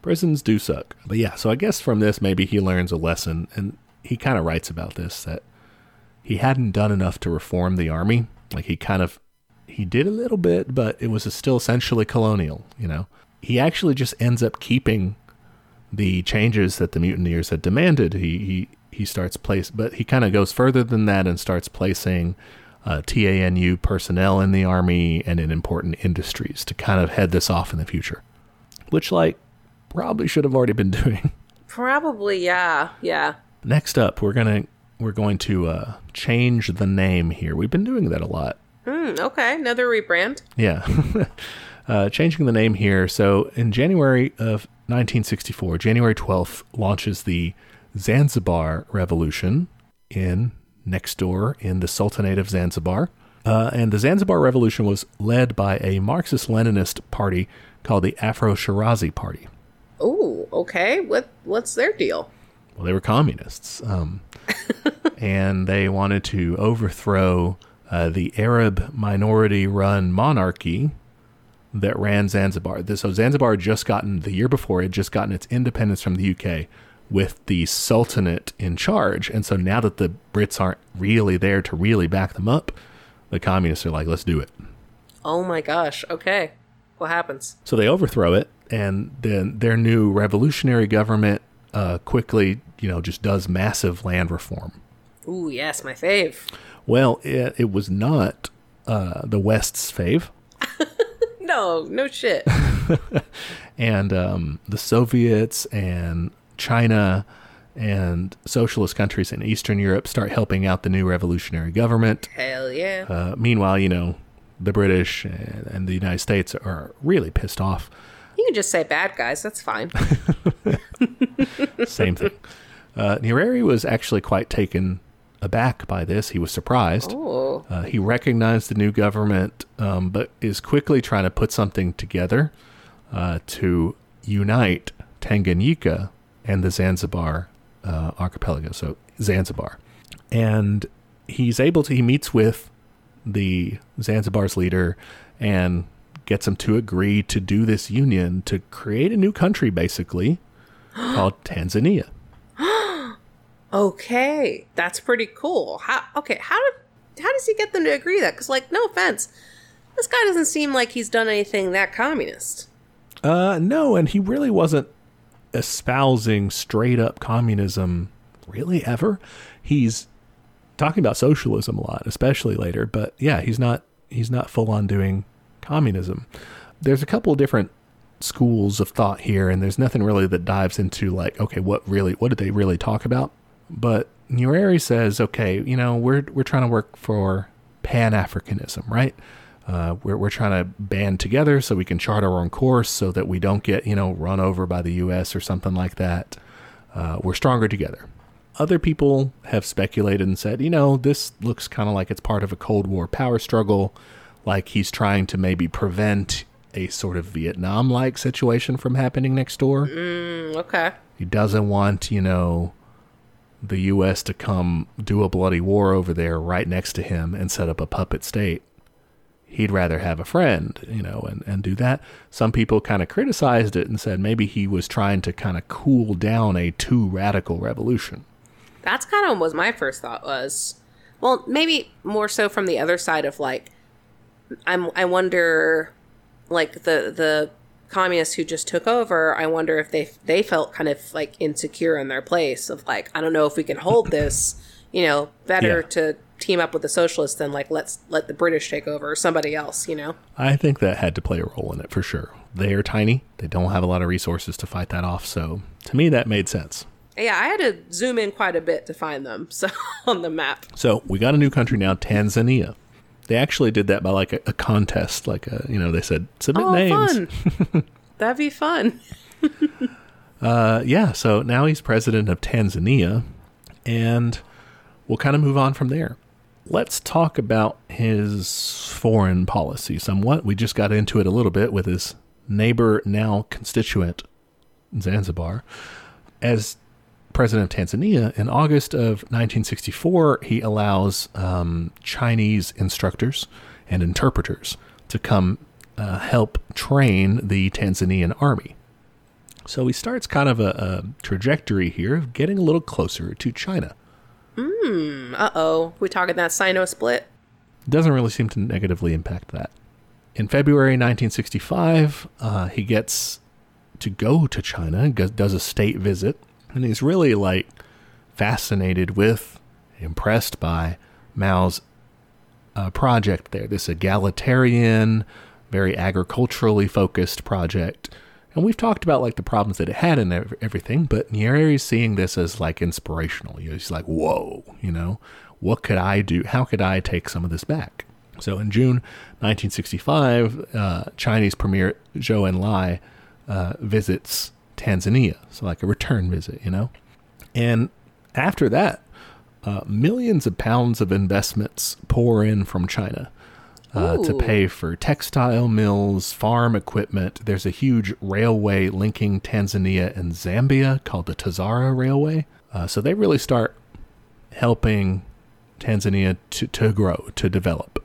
Prisons do suck. But yeah, so I guess from this, maybe he learns a lesson. And he kind of writes about this that he hadn't done enough to reform the army. Like he kind of, he did a little bit, but it was still essentially colonial, you know? He actually just ends up keeping the changes that the mutineers had demanded. He, he, he starts place, but he kind of goes further than that and starts placing uh, TANU personnel in the army and in important industries to kind of head this off in the future which like probably should have already been doing. Probably, yeah, yeah. Next up, we're gonna we're going to uh, change the name here. We've been doing that a lot. Hmm, okay, another rebrand. Yeah, uh, changing the name here. So in January of 1964, January 12th launches the Zanzibar Revolution in next door in the Sultanate of Zanzibar. Uh, and the Zanzibar Revolution was led by a Marxist Leninist party called the Afro Shirazi Party. Oh, okay. What what's their deal? Well, they were communists, um, and they wanted to overthrow uh, the Arab minority-run monarchy that ran Zanzibar. This, so Zanzibar had just gotten the year before, it had just gotten its independence from the UK with the Sultanate in charge, and so now that the Brits aren't really there to really back them up, the communists are like, "Let's do it." Oh my gosh. Okay. What happens? So they overthrow it, and then their new revolutionary government uh, quickly, you know, just does massive land reform. Ooh, yes, my fave. Well, it, it was not uh, the West's fave, No, no shit. and um, the Soviets and China and socialist countries in Eastern Europe start helping out the new revolutionary government. Hell yeah. Uh, meanwhile, you know, the British and, and the United States are really pissed off. Can just say bad guys. That's fine. Same thing. Uh, Nyerere was actually quite taken aback by this. He was surprised. Uh, he recognized the new government, um, but is quickly trying to put something together uh, to unite Tanganyika and the Zanzibar uh, archipelago, so Zanzibar. And he's able to, he meets with the Zanzibar's leader and gets them to agree to do this union to create a new country, basically, called Tanzania. okay. That's pretty cool. How? Okay. How did? How does he get them to agree that? Because, like, no offense, this guy doesn't seem like he's done anything that communist. Uh, no, and he really wasn't espousing straight up communism really ever. He's talking about socialism a lot, especially later, but yeah, he's not he's not full on doing communism. There's a couple of different schools of thought here and there's nothing really that dives into like okay, what really what did they really talk about? But Nyerere says, okay, you know, we're we're trying to work for Pan-Africanism, right? Uh, we're, we're trying to band together so we can chart our own course so that we don't get, you know, run over by the U.S. or something like that. Uh, we're stronger together. Other people have speculated and said, you know, this looks kind of like it's part of a Cold War power struggle, like he's trying to maybe prevent a sort of Vietnam like situation from happening next door. Mm, okay. He doesn't want, you know, the U.S. to come do a bloody war over there right next to him and set up a puppet state. he'd rather have a friend, you know, and, and do that. Some people kind of criticized it and said maybe he was trying to kind of cool down a too radical revolution. That's kind of what my first thought was. Well, maybe more so from the other side of like, I'm. I wonder, like the the communists who just took over. I wonder if they they felt kind of like insecure in their place of like, I don't know if we can hold this. You know, better Yeah. to team up with the socialists than like let's let the British take over or somebody else. You know. I think that had to play a role in it for sure. They are tiny. They don't have a lot of resources to fight that off. So to me, that made sense. Yeah, I had to zoom in quite a bit to find them. So on the map. So we got a new country now, Tanzania. They actually did that by like a, a contest, like a, you know, they said submit Oh, names. fun! That'd be fun. Uh, yeah, so now he's president of Tanzania, and we'll kind of move on from there. Let's talk about his foreign policy somewhat. We just got into it a little bit with his neighbor, now constituent, Zanzibar. As president of Tanzania, in August of 1964, he allows um, Chinese instructors and interpreters to come uh, help train the Tanzanian army. So he starts kind of a, a trajectory here of getting a little closer to China. Mm, uh oh, we talking that Sino split? Doesn't really seem to negatively impact that. In February 1965, uh, he gets to go to China, does a state visit, and he's really like fascinated with, impressed by Mao's uh, project there. This egalitarian, very agriculturally focused project. And we've talked about like the problems that it had and everything, but Nyerere's seeing this as like inspirational. He's like, whoa, you know, what could I do? How could I take some of this back? So in June 1965, uh, Chinese Premier Zhou Enlai uh, visits Tanzania. So like a return visit, you know? And after that, uh, millions of pounds of investments pour in from China uh, to pay for textile mills, farm equipment. There's a huge railway linking Tanzania and Zambia called the Tazara Railway. Uh, so they really start helping Tanzania to, to grow, to develop.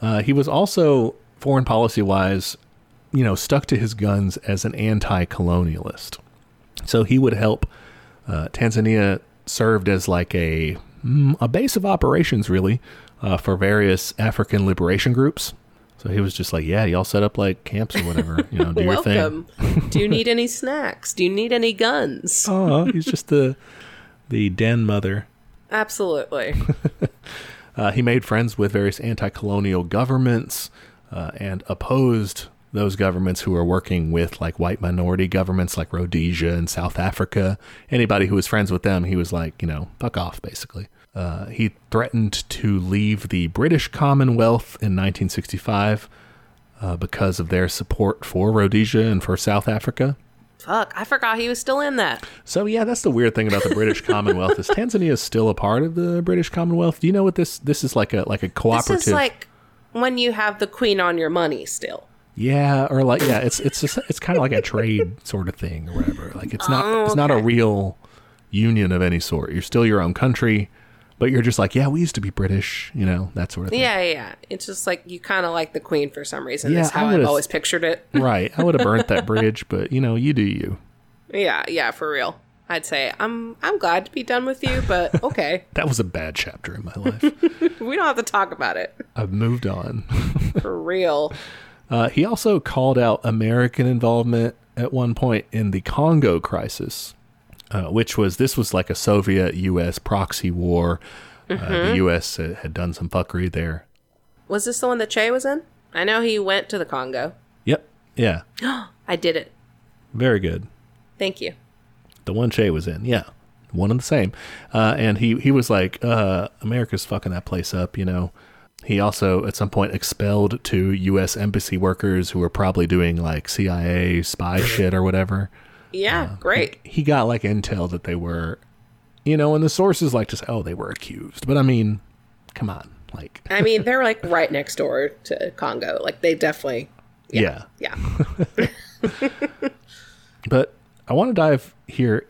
Uh, he was also, foreign policy wise, you know, stuck to his guns as an anti colonialist. So he would help. Uh, Tanzania served as like a mm, a base of operations, really, uh, for various African liberation groups. So he was just like, "Yeah, y'all set up like camps or whatever, you know, do your thing." Do you need any snacks? Do you need any guns? Oh, he's just the the den mother. Absolutely. Uh, he made friends with various anti-colonial governments uh, and opposed those governments who were working with like white minority governments like Rhodesia and South Africa. Anybody who was friends with them, he was like, you know, fuck off, basically. Uh, he threatened to leave the British Commonwealth in 1965 uh, because of their support for Rhodesia and for South Africa. Fuck, I forgot he was still in that. So yeah, that's the weird thing about the British Commonwealth is Tanzania is still a part of the British Commonwealth. Do you know what this this is like a like a cooperative? This is like when you have the queen on your money still. Yeah, or like yeah, it's it's just, it's kind of like a trade sort of thing or whatever. Like it's not Oh, it's not a real union of any sort. You're still your own country, but you're just like yeah, we used to be British, you know that sort of thing. Yeah, yeah. It's just like you kind of like the queen for some reason. Yeah, That's how I've always pictured it. Right. I would have burnt that bridge, but you know, you do you. yeah, yeah, for real. I'd say I'm I'm glad to be done with you, but okay, That was a bad chapter in my life. we don't have to talk about it I've moved on. for real. Uh, he also called out American involvement at one point in the Congo crisis, uh, which was this was like a Soviet U.S. proxy war. Uh, the U.S. had had done some fuckery there. Was this the one that Che was in? I know he went to the Congo. Yep. Yeah. I did it. Very good. Thank you. The one Che was in. Yeah. One and the same. Uh, and he, he was like, uh, America's fucking that place up, you know. He also, at some point, expelled two U.S. embassy workers who were probably doing like CIA spy shit or whatever. Yeah, uh, great. he got like intel that they were, you know, and the sources like to say, oh, they were accused. But I mean, come on, like, I mean, they're like right next door to Congo. Like they definitely, yeah. yeah. But I want to dive here.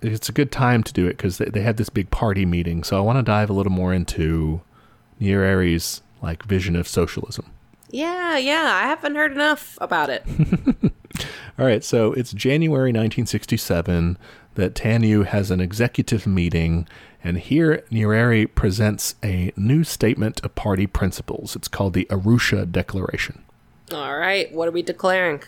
It's a good time to do it because they, they had this big party meeting. So I want to dive a little more into Nyerere's like vision of socialism. Yeah, yeah, I haven't heard enough about it. All right, so it's January 1967 that TANU has an executive meeting, and here Nyerere presents a new statement of party principles. It's called the Arusha Declaration. All right, what are we declaring?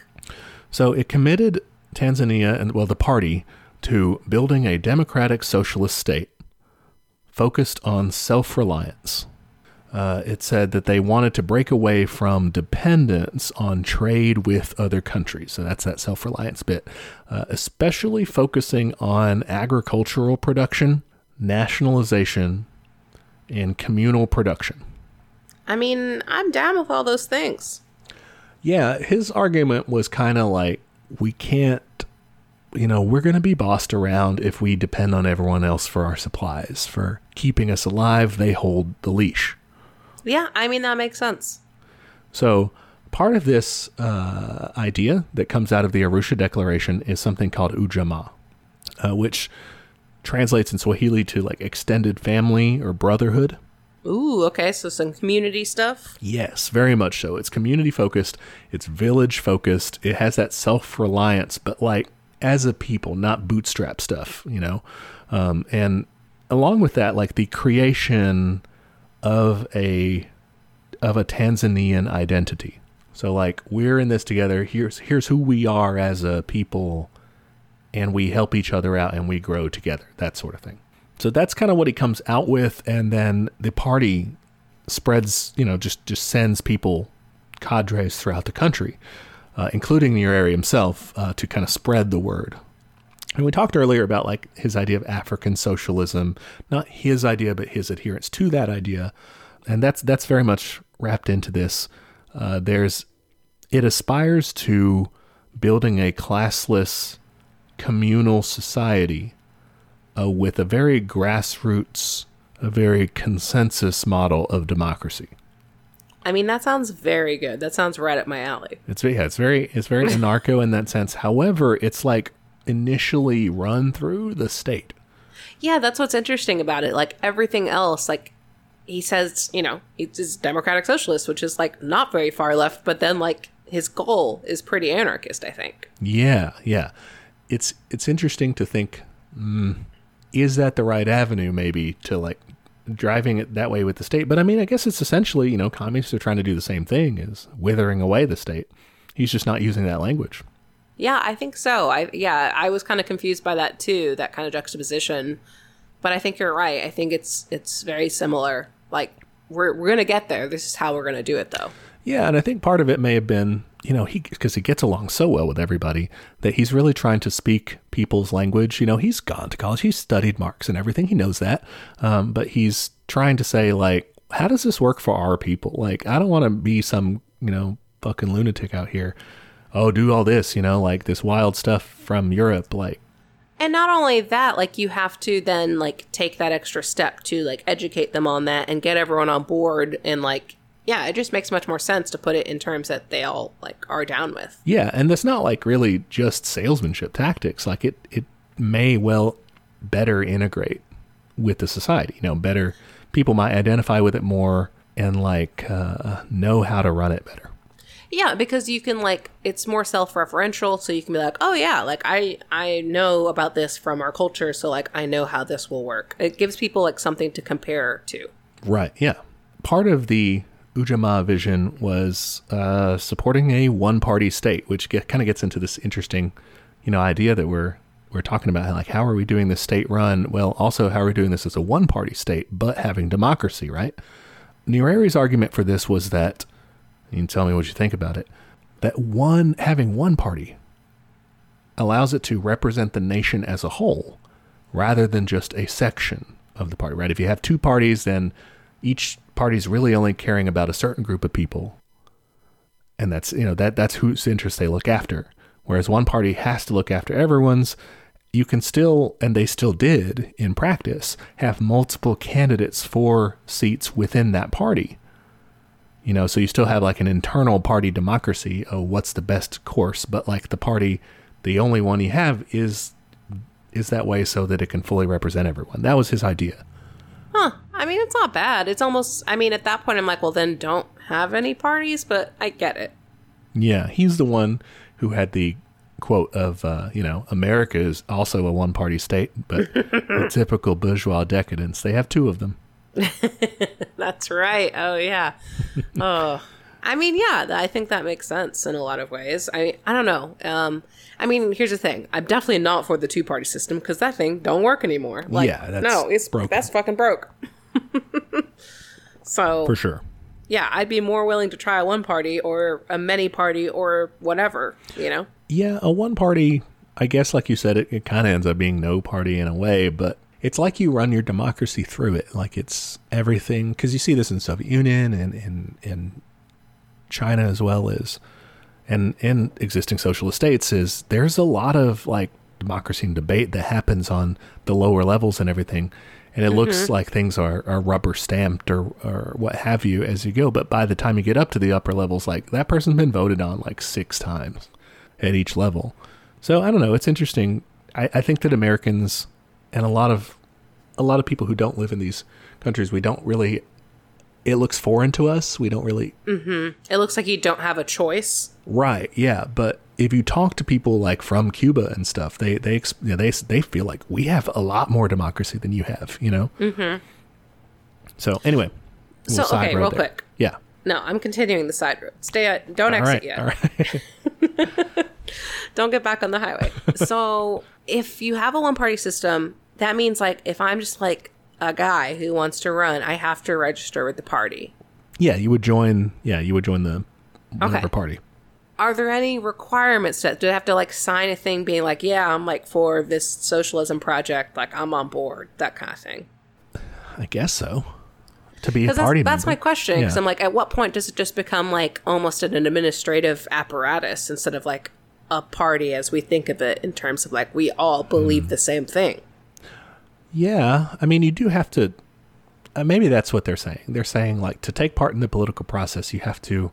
So it committed Tanzania and, well, the party to building a democratic socialist state focused on self reliance. Uh, it said that they wanted to break away from dependence on trade with other countries. So that's that self reliance bit, uh, especially focusing on agricultural production, nationalization, and communal production. I mean, I'm down with all those things. Yeah, his argument was kind of like we can't, you know, we're going to be bossed around if we depend on everyone else for our supplies. For keeping us alive, they hold the leash. Yeah, I mean, that makes sense. So, part of this uh, idea that comes out of the Arusha Declaration is something called Ujamaa, uh, which translates in Swahili to like extended family or brotherhood. Ooh, okay, so some community stuff. Yes, very much so. It's community focused, it's village focused, it has that self reliance, but like as a people, not bootstrap stuff, you know? Um, and along with that, like the creation of a of a Tanzanian identity. So like we're in this together. Here's here's who we are as a people and we help each other out and we grow together. That sort of thing. So that's kind of what he comes out with and then the party spreads, you know, just just sends people cadres throughout the country, uh, including Nyerere himself, uh, to kind of spread the word. And we talked earlier about like his idea of African socialism, not his idea, but his adherence to that idea, and that's that's very much wrapped into this. Uh, there's it aspires to building a classless communal society uh, with a very grassroots, a very consensus model of democracy. I mean, that sounds very good. That sounds right up my alley. It's yeah, it's very it's very anarcho in that sense. However, it's like initially run through the state. Yeah, that's what's interesting about it. Like everything else, like he says, you know, he's democratic socialist, which is like not very far left, but then like his goal is pretty anarchist, I think. Yeah, yeah. It's it's interesting to think, mm, is that the right avenue? Maybe to like driving it that way with the state. But I mean, I guess it's essentially, you know, communists are trying to do the same thing, is withering away the state. He's just not using that language. Yeah, I think so. I yeah, I was kind of confused by that too, that kind of juxtaposition. But I think you're right. I think it's it's very similar. Like we're we're gonna get there. This is how we're gonna do it, though. Yeah, and I think part of it may have been, you know, he because he gets along so well with everybody that he's really trying to speak people's language. You know, he's gone to college, he's studied Marx and everything, he knows that, um, but he's trying to say like, how does this work for our people? Like, I don't want to be some, you know, fucking lunatic out here oh, do all this, you know, like this wild stuff from Europe, like. And not only that, like you have to then like take that extra step to like educate them on that and get everyone on board and like yeah, it just makes much more sense to put it in terms that they all like are down with. Yeah, and that's not like really just salesmanship tactics. Like it it may well better integrate with the society. You know, better people might identify with it more and like uh, know how to run it better. Yeah, because you can like it's more self-referential, so you can be like, "Oh yeah, like I I know about this from our culture, so like I know how this will work." It gives people like something to compare to. Right. Yeah. Part of the Ujamaa vision was uh, supporting a one-party state, which get, kind of gets into this interesting, you know, idea that we're we're talking about. Like, how are we doing this state run? Well, also, how are we doing this as a one-party state, but having democracy, right? Nyerere's argument for this was that you can tell me what you think about it. That one having one party allows it to represent the nation as a whole rather than just a section of the party, right? If you have two parties, then each party's really only caring about a certain group of people. And that's, you know, that that's whose interests they look after. Whereas one party has to look after everyone's, you can still, and they still did in practice, have multiple candidates for seats within that party. You know, so you still have like an internal party democracy. Oh, what's the best course? But like the party, the only one you have is is that way so that it can fully represent everyone. That was his idea. Huh. I mean, it's not bad. It's almost, I mean, at that point, I'm like, well, then don't have any parties, but I get it. Yeah, he's the one who had the quote of, uh, you know, America is also a one party state, but the typical bourgeois decadence. They have two of them. That's right. Oh, yeah. oh. I mean, yeah, I think that makes sense in a lot of ways. I I don't know. Um, I mean, here's the thing. I'm definitely not for the two party system because that thing don't work anymore. Like, Yeah, that's no, it's broken. that's fucking broke. so For sure. yeah, I'd be more willing to try a one party or a many party or whatever. You know. Yeah, a one party, I guess, like you said, it, it kind of ends up being no party in a way, but it's like you run your democracy through it. Like it's everything, because you see this in Soviet Union and in, in China as well as, and in existing socialist states, is there's a lot of like democracy and debate that happens on the lower levels and everything. And it looks mm-hmm. like things are, are rubber stamped or, or what have you as you go. But by the time you get up to the upper levels, like that person's been voted on like six times at each level. So I don't know. It's interesting. I, I think that Americans and a lot of a lot of people who don't live in these countries, we don't really. It looks foreign to us. We don't really. It looks like you don't have a choice. Right. Yeah. But if you talk to people like from Cuba and stuff, they they you know, they they feel like we have a lot more democracy than you have. You know. Mm-hmm. So anyway. So, okay, real there. quick. Yeah. No, I'm continuing the side road. Stay at. Don't All exit right. yet. All right. Don't get back on the highway. so, if you have a one party system, that means like if I'm just like a guy who wants to run, I have to register with the party. yeah. You would join. Yeah. You would join the whatever Okay. party. Are there any requirements that do I have to like sign a thing being like, yeah, I'm like for this socialism project, like I'm on board, that kind of thing? I guess so. To be a party that's, that's my question. Because Yeah. I'm like, at what point does it just become like almost an administrative apparatus instead of like a party as we think of it in terms of like we all believe hmm. the same thing? Yeah, I mean, you do have to. Uh, maybe that's what they're saying. They're saying like to take part in the political process, you have to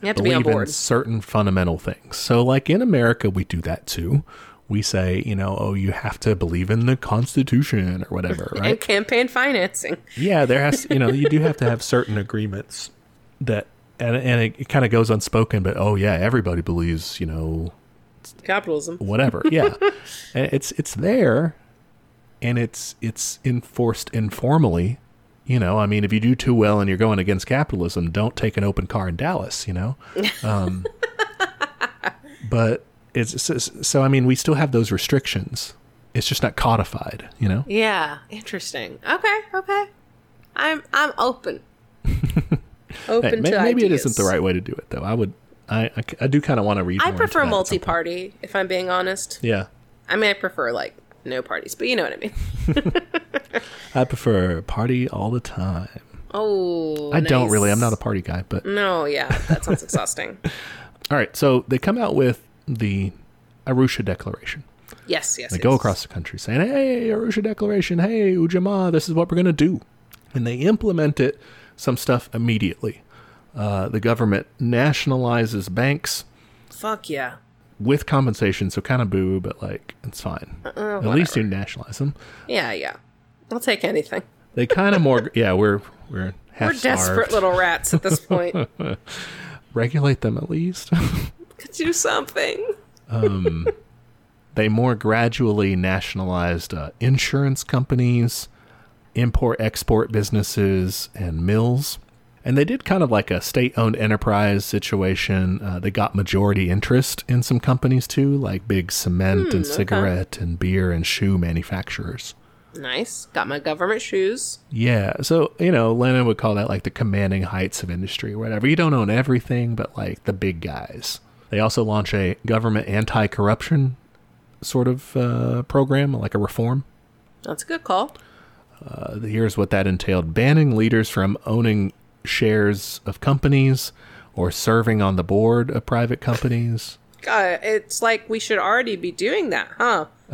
You have to be on believe in board. certain fundamental things. So, like in America, we do that too. We say, you know, oh, you have to believe in the Constitution or whatever, right? And campaign financing. yeah, there has, you know, you do have to have certain agreements that, and and it, it kind of goes unspoken, but oh yeah, everybody believes, you know, Capitalism. whatever. Yeah, it's it's there, and it's it's enforced informally. You know, I mean, if you do too well and you're going against capitalism, don't take an open car in Dallas. You know, um, but it's so, so. I mean, we still have those restrictions. It's just not codified. You know. Yeah, interesting. Okay, okay. I'm I'm open. open Hey, may- to maybe it ideas. isn't the right way to do it, though. I would. I I, I do kind of want to read. I prefer that at some point. multi-party, if I'm being honest. Yeah, I mean, I prefer like no parties, but you know what I mean. I prefer party all the time. Oh, I don't really. I'm not a party guy, but No, yeah, that sounds exhausting. All right, so they come out with the Arusha Declaration. Yes, yes. They yes. go across the country saying, "Hey, Arusha Declaration. Hey, Ujamaa, this is what we're going to do," and they implement it. Some stuff immediately. Uh, the government nationalizes banks Fuck yeah. With compensation, so kind of boo, but like it's fine. Uh, At least you nationalize them. Yeah, yeah. I'll take anything. They kind of more, yeah. We're we're half We're desperate little rats at this point. Regulate them at least. Could do something. they more gradually nationalized uh, insurance companies, import export businesses, and mills. And they did kind of like a state owned enterprise situation. Uh, they got majority interest in some companies too, like big cement and okay. cigarette and beer and shoe manufacturers. Nice. Got my government shoes. Yeah. So, you know, Lenin would call that like the commanding heights of industry or whatever. You don't own everything, but like the big guys. They also launch a government anti corruption sort of uh, program, like a reform. That's a good call. Uh, here's what that entailed banning leaders from owning shares of companies or serving on the board of private companies, God, it's like we should already be doing that, huh?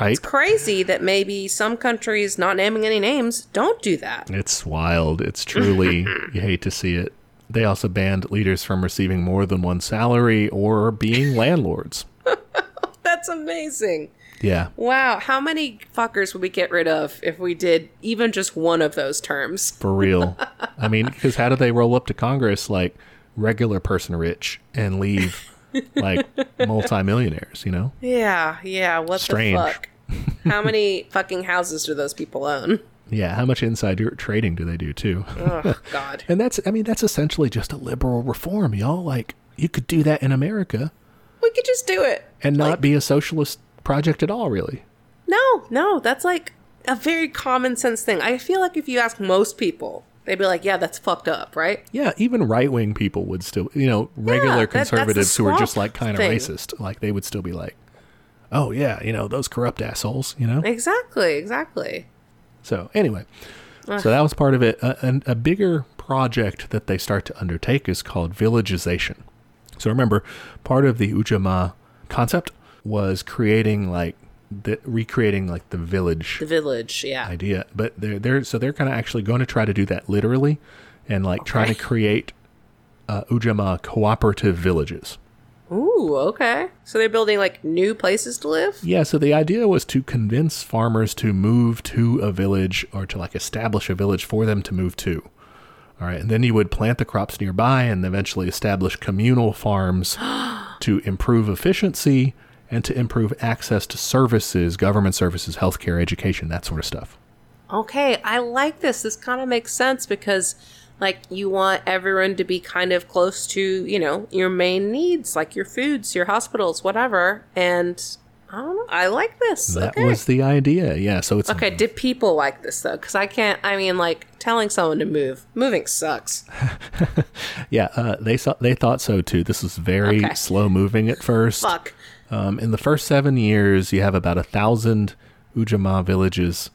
right? It's crazy that maybe some countries, not naming any names, don't do that. It's wild. It's truly, you hate to see it. They also banned leaders from receiving more than one salary or being landlords. That's amazing. Yeah. Wow, how many fuckers would we get rid of if we did even just one of those terms? For real. I mean, because how do they roll up to Congress like regular person rich and leave like multimillionaires, you know? Yeah, yeah, what Strange. the fuck? how many fucking houses do those people own? Yeah. How much insider trading do they do too? Oh, God. And that's, I mean, that's essentially just a liberal reform, y'all. Like, you could do that in America We could just do it. and not Like- be a socialist project at all, really. No, no, that's like a very common sense thing. I feel like if you ask most people, they'd be like, yeah, that's fucked up, right? Yeah, even right wing people would still, you know, regular that- that's the conservatives who are just like kind of racist, like they would still be like, oh, yeah, you know, those corrupt assholes, you know? Exactly, exactly. So, anyway, so that was part of it. A, and a bigger project that they start to undertake is called villagization. So, remember, part of the Ujamaa concept was creating like, the, recreating like the village The village, yeah. idea but they're they're so they're kind of actually going to try to do that literally and like trying to create uh, Ujamaa cooperative villages. Ooh, okay. So they're building like new places to live? Yeah, so the idea was to convince farmers to move to a village or to like establish a village for them to move to. All right, and then you would plant the crops nearby and eventually establish communal farms to improve efficiency and to improve access to services, government services, healthcare, education, that sort of stuff. Okay, I like this. This kind of makes sense because like you want everyone to be kind of close to, you know, your main needs, like your foods, your hospitals, whatever. And I don't know. I like this. That okay. was the idea. Yeah, so it's Okay, did people like this though? Because I can't. I mean, like telling someone to move. Moving sucks. Yeah, uh, they saw, they thought so too. This was very Okay. slow moving at first. Fuck. Um, in the first seven years, you have about a thousand Ujamaa villages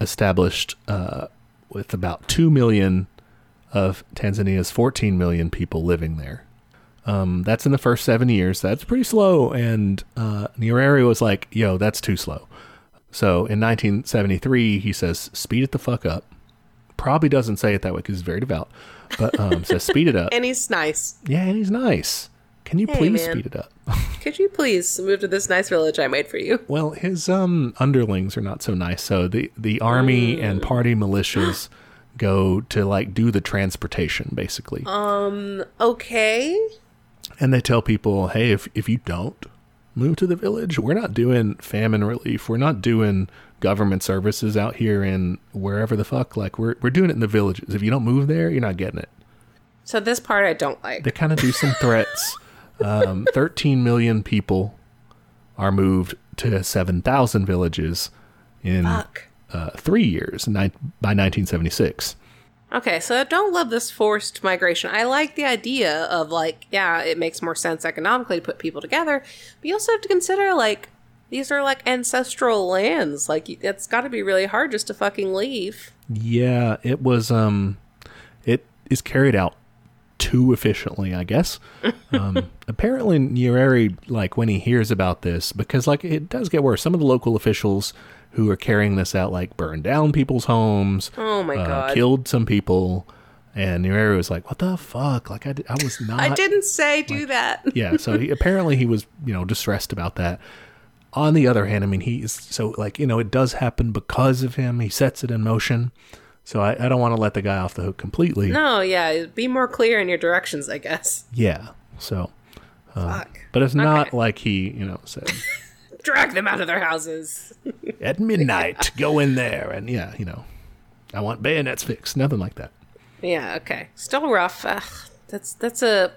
established, uh, with about two million of Tanzania's 14 million people living there. Um, that's in the first seven years. That's pretty slow. And uh, Nyerere was like, "Yo, that's too slow." So in 1973, he says, "Speed it the fuck up." Probably doesn't say it that way because he's very devout, but um, says, "Speed it up." And he's nice. Yeah, and he's nice. Can you Hey, please man. speed it up? Could you please move to this nice village I made for you? well, his um underlings are not so nice. So the the army and Mm. party militias go to like do the transportation basically. Um. Okay. and they tell people, "Hey, if if you don't move to the village, we're not doing famine relief. We're not doing government services out here in wherever the fuck. Like we're we're doing it in the villages. If you don't move there, you're not getting it." So this part I don't like. they kind of do some threats. Um, 13 million people are moved to 7,000 villages in uh, three years ni- by 1976. Okay, so I don't love this forced migration. I like the idea of like, yeah, it makes more sense economically to put people together, but you also have to consider like these are like ancestral lands. Like it's got to be really hard just to fucking leave. Yeah, it was. Um, it is carried out too efficiently, I guess. Um, apparently, Nyerere, like when he hears about this, because like it does get worse. Some of the local officials who are carrying this out, like burned down people's homes. Oh my uh, god. killed some people. And Nyerere was like, "What the fuck? Like I, I was not." I didn't say do that. yeah. So he, apparently he was, you know, distressed about that. On the other hand, I mean, he's so like, you know, it does happen because of him. He sets it in motion. So I, I don't want to let the guy off the hook completely. No, yeah, be more clear in your directions, I guess. Yeah. So, um, Fuck. but it's not Okay. like he, you know, said Drag them out of their houses. at midnight, go in there, and yeah, you know, I want bayonets fixed. Nothing like that. Yeah, okay. Still rough. Ugh, that's that's a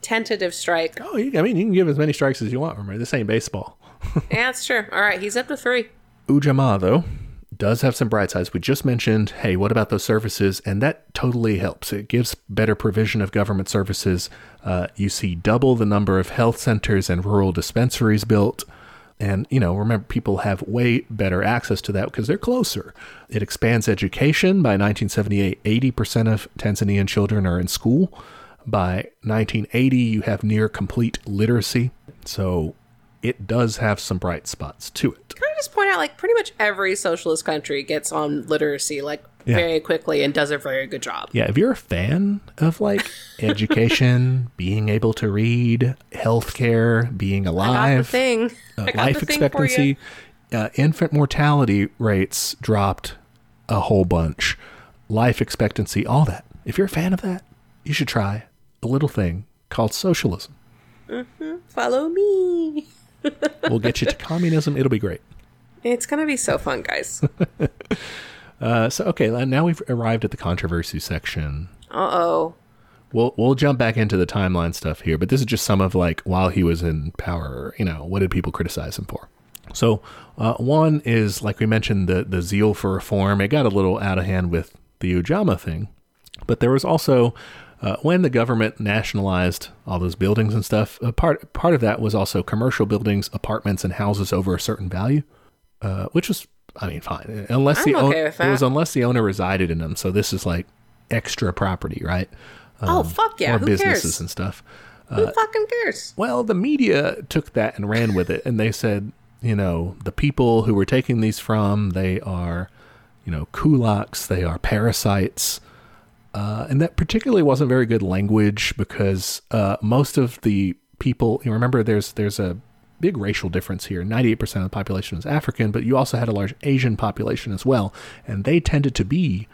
tentative strike. Oh, I mean, you can give as many strikes as you want. Remember, this ain't baseball. yeah, that's true. All right, he's up to three. Ujamaa, though, does have some bright sides. We just mentioned, hey, what about those services? And that totally helps. It gives better provision of government services. Uh, you see double the number of health centers and rural dispensaries built. And, you know, remember, people have way better access to that because they're closer. It expands education. By 1978, 80% of Tanzanian children are in school. By 1980, you have near complete literacy. So it does have some bright spots to it. Can I just point out, like, pretty much every socialist country gets on literacy, like, Yeah. very quickly and does a very good job. Yeah, if you're a fan of like education, being able to read, healthcare, being alive, thing. uh, life thing expectancy, uh, infant mortality rates dropped a whole bunch, life expectancy, all that. If you're a fan of that, you should try a little thing called socialism. Follow me. We'll get you to communism. It'll be great. It's gonna be so fun, guys. Uh, so okay, now we've arrived at the controversy section. Uh oh. We'll we'll jump back into the timeline stuff here, but this is just some of like while he was in power, you know, what did people criticize him for? So uh, one is like we mentioned the the zeal for reform. It got a little out of hand with the Ujamaa thing, but there was also uh, when the government nationalized all those buildings and stuff. A part part of that was also commercial buildings, apartments, and houses over a certain value, uh, which was I mean fine unless the I'm own- okay with it was unless the owner resided in them. So this is like extra property, right? oh fuck yeah! or Who businesses cares? and stuff. Who fucking cares? Well, the media took that and ran with it, and they said, you know, the people who were taking these from, they are, you know, kulaks, they are parasites. Uh, and that particularly wasn't very good language because uh, most of the people, you remember, there's there's a big racial difference here. 98% of the population is African, but you also had a large Asian population as well, and they tended to be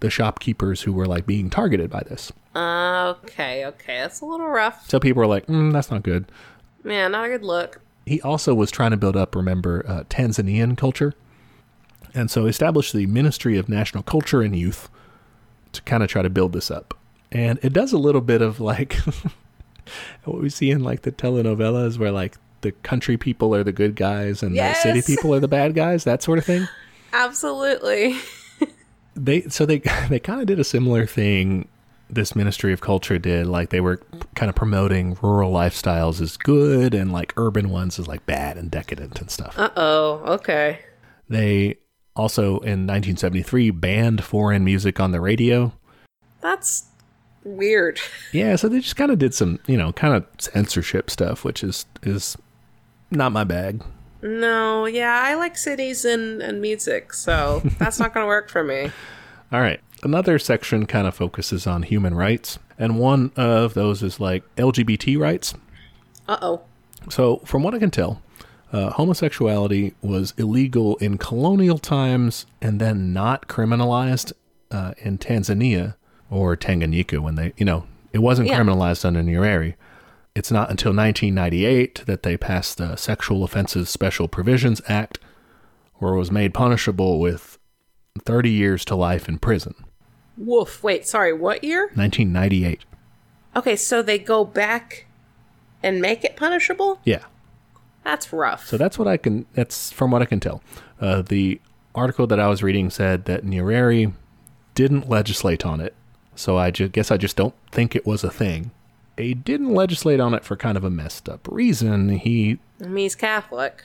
the shopkeepers who were like being targeted by this. Uh, okay, okay, that's a little rough. So people were like, mm, that's not good. Man, not a good look. he also was trying to build up, remember, uh, Tanzanian culture. And so established the Ministry of National Culture and Youth to kind of try to build this up. And it does a little bit of like what we see in like the telenovelas where like the country people are the good guys and the city people are the bad guys, that sort of thing. Absolutely. They so they they kind of did a similar thing this Ministry of Culture did like they were kind of promoting rural lifestyles as good and like urban ones as like bad and decadent and stuff. Uh oh. Okay. They also in 1973 banned foreign music on the radio. That's weird. Yeah, so they just kind of did some, you know, kind of censorship stuff, which is is not my bag. No, yeah, I like cities and, and music, so that's not going to work for me. All right. Another section kind of focuses on human rights, and one of those is like LGBT rights. Uh oh. So, from what I can tell, uh, homosexuality was illegal in colonial times and then not criminalized uh, in Tanzania or Tanganyika when they, you know, it wasn't Yeah. criminalized under Nyerere. It's not until 1998 that they passed the Sexual Offenses Special Provisions Act, where it was made punishable with 30 years to life in prison. Woof. Wait, sorry, what year? 1998. Okay, so they go back and make it punishable? Yeah. That's rough. So that's what I can. That's from what I can tell. Uh, the article that I was reading said that Nyerere didn't legislate on it, so I ju- guess I just don't think it was a thing. He didn't legislate on it for kind of a messed up reason. He I mean, he's Catholic.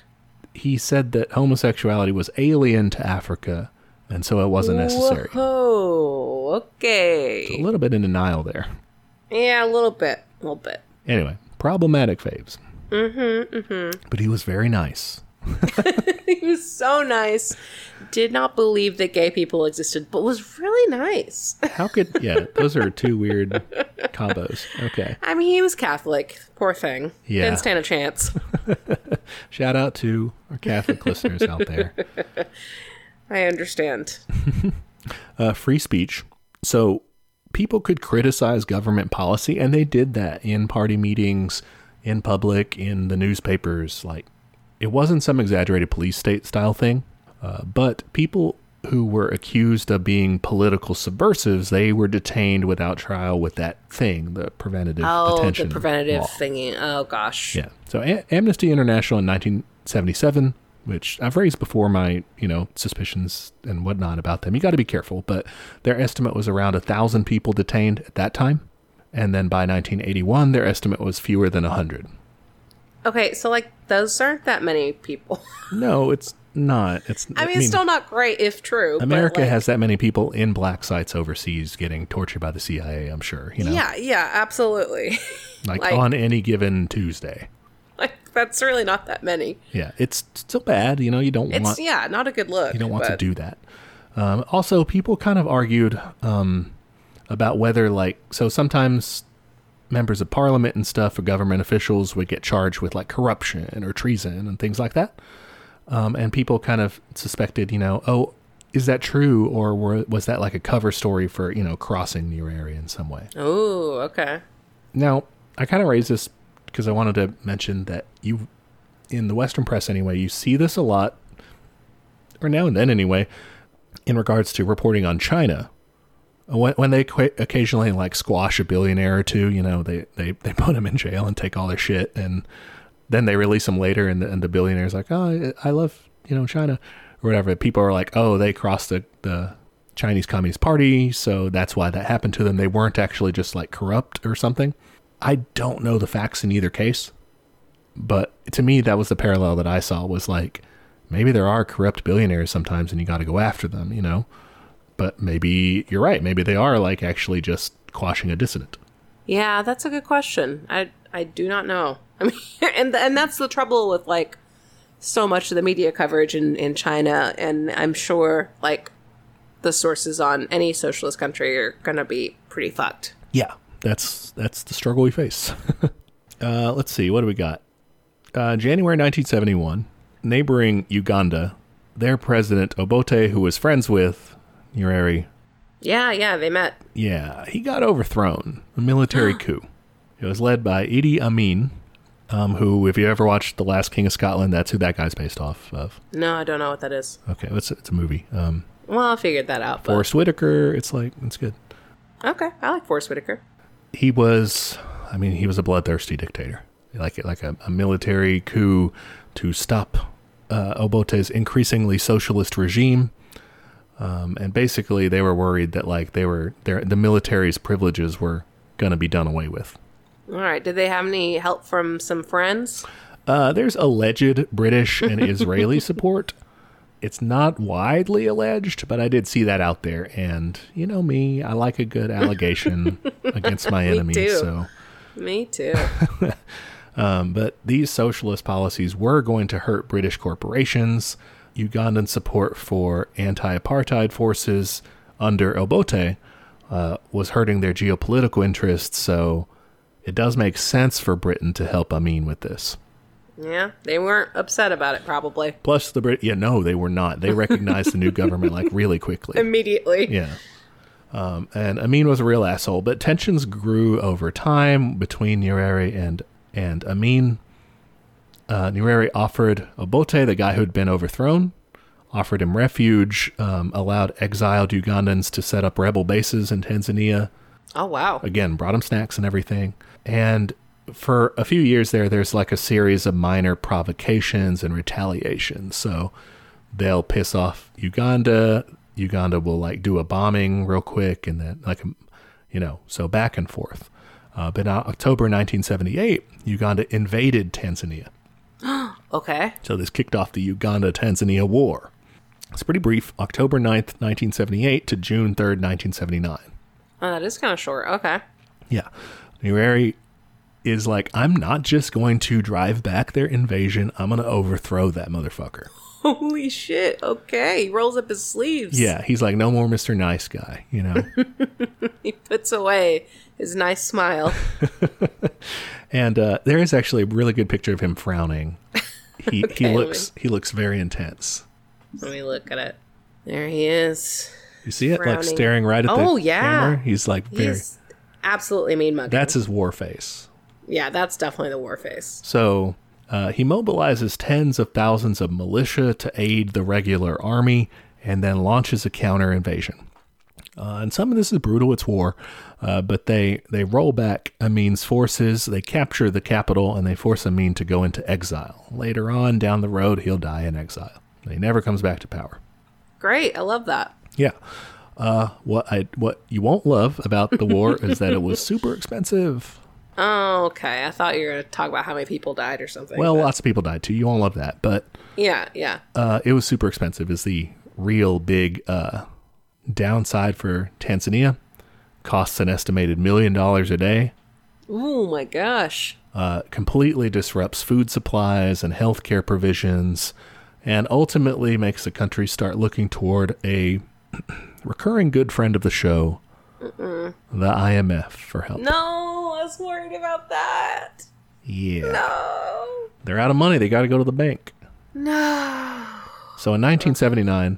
he said that homosexuality was alien to Africa, and so it wasn't necessary. Oh, okay. A little bit in denial there. Yeah, a little bit. A little bit. Anyway, problematic faves. Mm-hmm, mm-hmm. But he was very nice. he was so nice. Did not believe that gay people existed, but was really nice. How could yeah? Those are two weird combos. Okay. I mean, he was Catholic. Poor thing. Yeah. Didn't stand a chance. Shout out to our Catholic listeners out there. I understand. Uh, free speech. So people could criticize government policy, and they did that in party meetings, in public, in the newspapers. Like, it wasn't some exaggerated police state style thing, uh, but people who were accused of being political subversives, they were detained without trial with that thing, the preventative Oh, detention Oh, the preventative law. thingy. Oh, gosh. Yeah. So A- Amnesty International in 1977, which I've raised before my, you know, suspicions and whatnot about them. You got to be careful, but their estimate was around a thousand people detained at that time, and then by 1981, their estimate was fewer than hundred. Okay, so, like, those aren't that many people. No, it's not. It's. I mean, it's still not great if true. but, America like, has that many people in black sites overseas getting tortured by the CIA. I'm sure. You know, Yeah, yeah, absolutely. like, like- on any given Tuesday. like, that's really not that many. Yeah, it's still bad. You know, you don't It's, want yeah, not a good look. You don't want to do that. Um, also, people kind of argued um, about whether, like, so sometimes members of parliament and stuff or government officials would get charged with like corruption or treason and things like that. Um, and people kind of suspected, you know, oh, is that true, or were, was that like a cover story for you know crossing Nyerere in some way? Oh, okay. Now, I kind of raised this because I wanted to mention that you, in the Western press anyway, you see this a lot, or now and then anyway, in regards to reporting on China. When, when they qu- occasionally like squash a billionaire or two, you know, they, they, they put them in jail and take all their shit, and then they release them later, and the, and the billionaire's like, oh, I love you know China or whatever. People are like, oh, they crossed the the Chinese Communist Party, so that's why that happened to them. They weren't actually just like corrupt or something. I don't know the facts in either case, but to me, that was the parallel that I saw was like maybe there are corrupt billionaires sometimes and you got to go after them, you know? But maybe you're right. Maybe they are like actually just quashing a dissident. Yeah, that's a good question. I I do not know. I mean, and and that's the trouble with like so much of the media coverage in in China, and I'm sure like the sources on any socialist country are gonna be pretty fucked. Yeah, that's that's the struggle we face. uh, let's see, what do we got? Uh, January 1971, neighboring Uganda, their president Obote, who was friends with Nyerere, Yeah, yeah, they met. yeah, he got overthrown. A military coup. It was led by Idi Amin, um, who, if you ever watched The Last King of Scotland, that's who that guy's based off of. No, I don't know what that is. Okay, it's, it's a movie. Um, Well, I figured that out. But Forest Whitaker, it's like, it's good. okay, I like Forest Whitaker. he was i mean he was a bloodthirsty dictator like like a, a military coup to stop uh, obote's increasingly socialist regime um, and basically they were worried that like they were their the military's privileges were going to be done away with All right, did they have any help from some friends? uh, there's alleged british and israeli support it's not widely alleged but i did see that out there and you know me i like a good allegation against my enemies too. so Me too. Um, but these socialist policies were going to hurt British corporations. Ugandan support for anti apartheid forces under Obote uh, was hurting their geopolitical interests, so it does make sense for Britain to help Amin with this. yeah, they weren't upset about it probably. Plus, the Brit, yeah, no, they were not. They recognized the new government like really quickly. Immediately. Yeah. Um, and Amin was a real asshole, but tensions grew over time between Nyerere and and Amin. Uh, Nyerere offered Obote, the guy who'd been overthrown, offered him refuge, um, allowed exiled Ugandans to set up rebel bases in Tanzania. Oh wow. Again, brought him snacks and everything. And for a few years there, there's like a series of minor provocations and retaliations. So they'll piss off Uganda. Uganda will like do a bombing real quick, and then like, you know, so back and forth. Uh, but in October 1978, Uganda invaded Tanzania. Okay. So this kicked off the Uganda Tanzania War. It's pretty brief October 9th, 1978 to June 3rd, 1979. Oh, that is kind of short. Okay. Yeah. Nyerere is like, I'm not just going to drive back their invasion, I'm going to overthrow that motherfucker. Holy shit. Okay. He rolls up his sleeves. Yeah, he's like, no more Mr. Nice Guy, you know? He puts away his nice smile. and uh, there is actually a really good picture of him frowning. He, Okay, he looks he looks very intense. Let me look at it. There he is. You see it like staring right at Oh, the yeah. camera. He's like very. He's absolutely mean mugging. That's his war face. yeah, that's definitely the war face. So uh, he mobilizes tens of thousands of militia to aid the regular army and then launches a counter invasion. Uh, and some of this is brutal, it's war, uh, but they, they roll back Amin's forces, they capture the capital, and they force Amin to go into exile. Later on, down the road, he'll die in exile. He never comes back to power. Great. I love that. Yeah. Uh, what I what you won't love about the war is that it was super expensive. Oh, okay. I thought you were going to talk about how many people died or something. Well, but- lots of people died too. You won't love that, but yeah, yeah. uh, it was super expensive. Is the real big uh, downside for Tanzania? Costs an estimated million dollars a day. Oh my gosh. Uh, completely disrupts food supplies and healthcare provisions, and ultimately makes the country start looking toward a recurring good friend of the show, the IMF, for help. No, I was worried about that. Yeah. No. They're out of money. They got to go to the bank. No. So in 1979,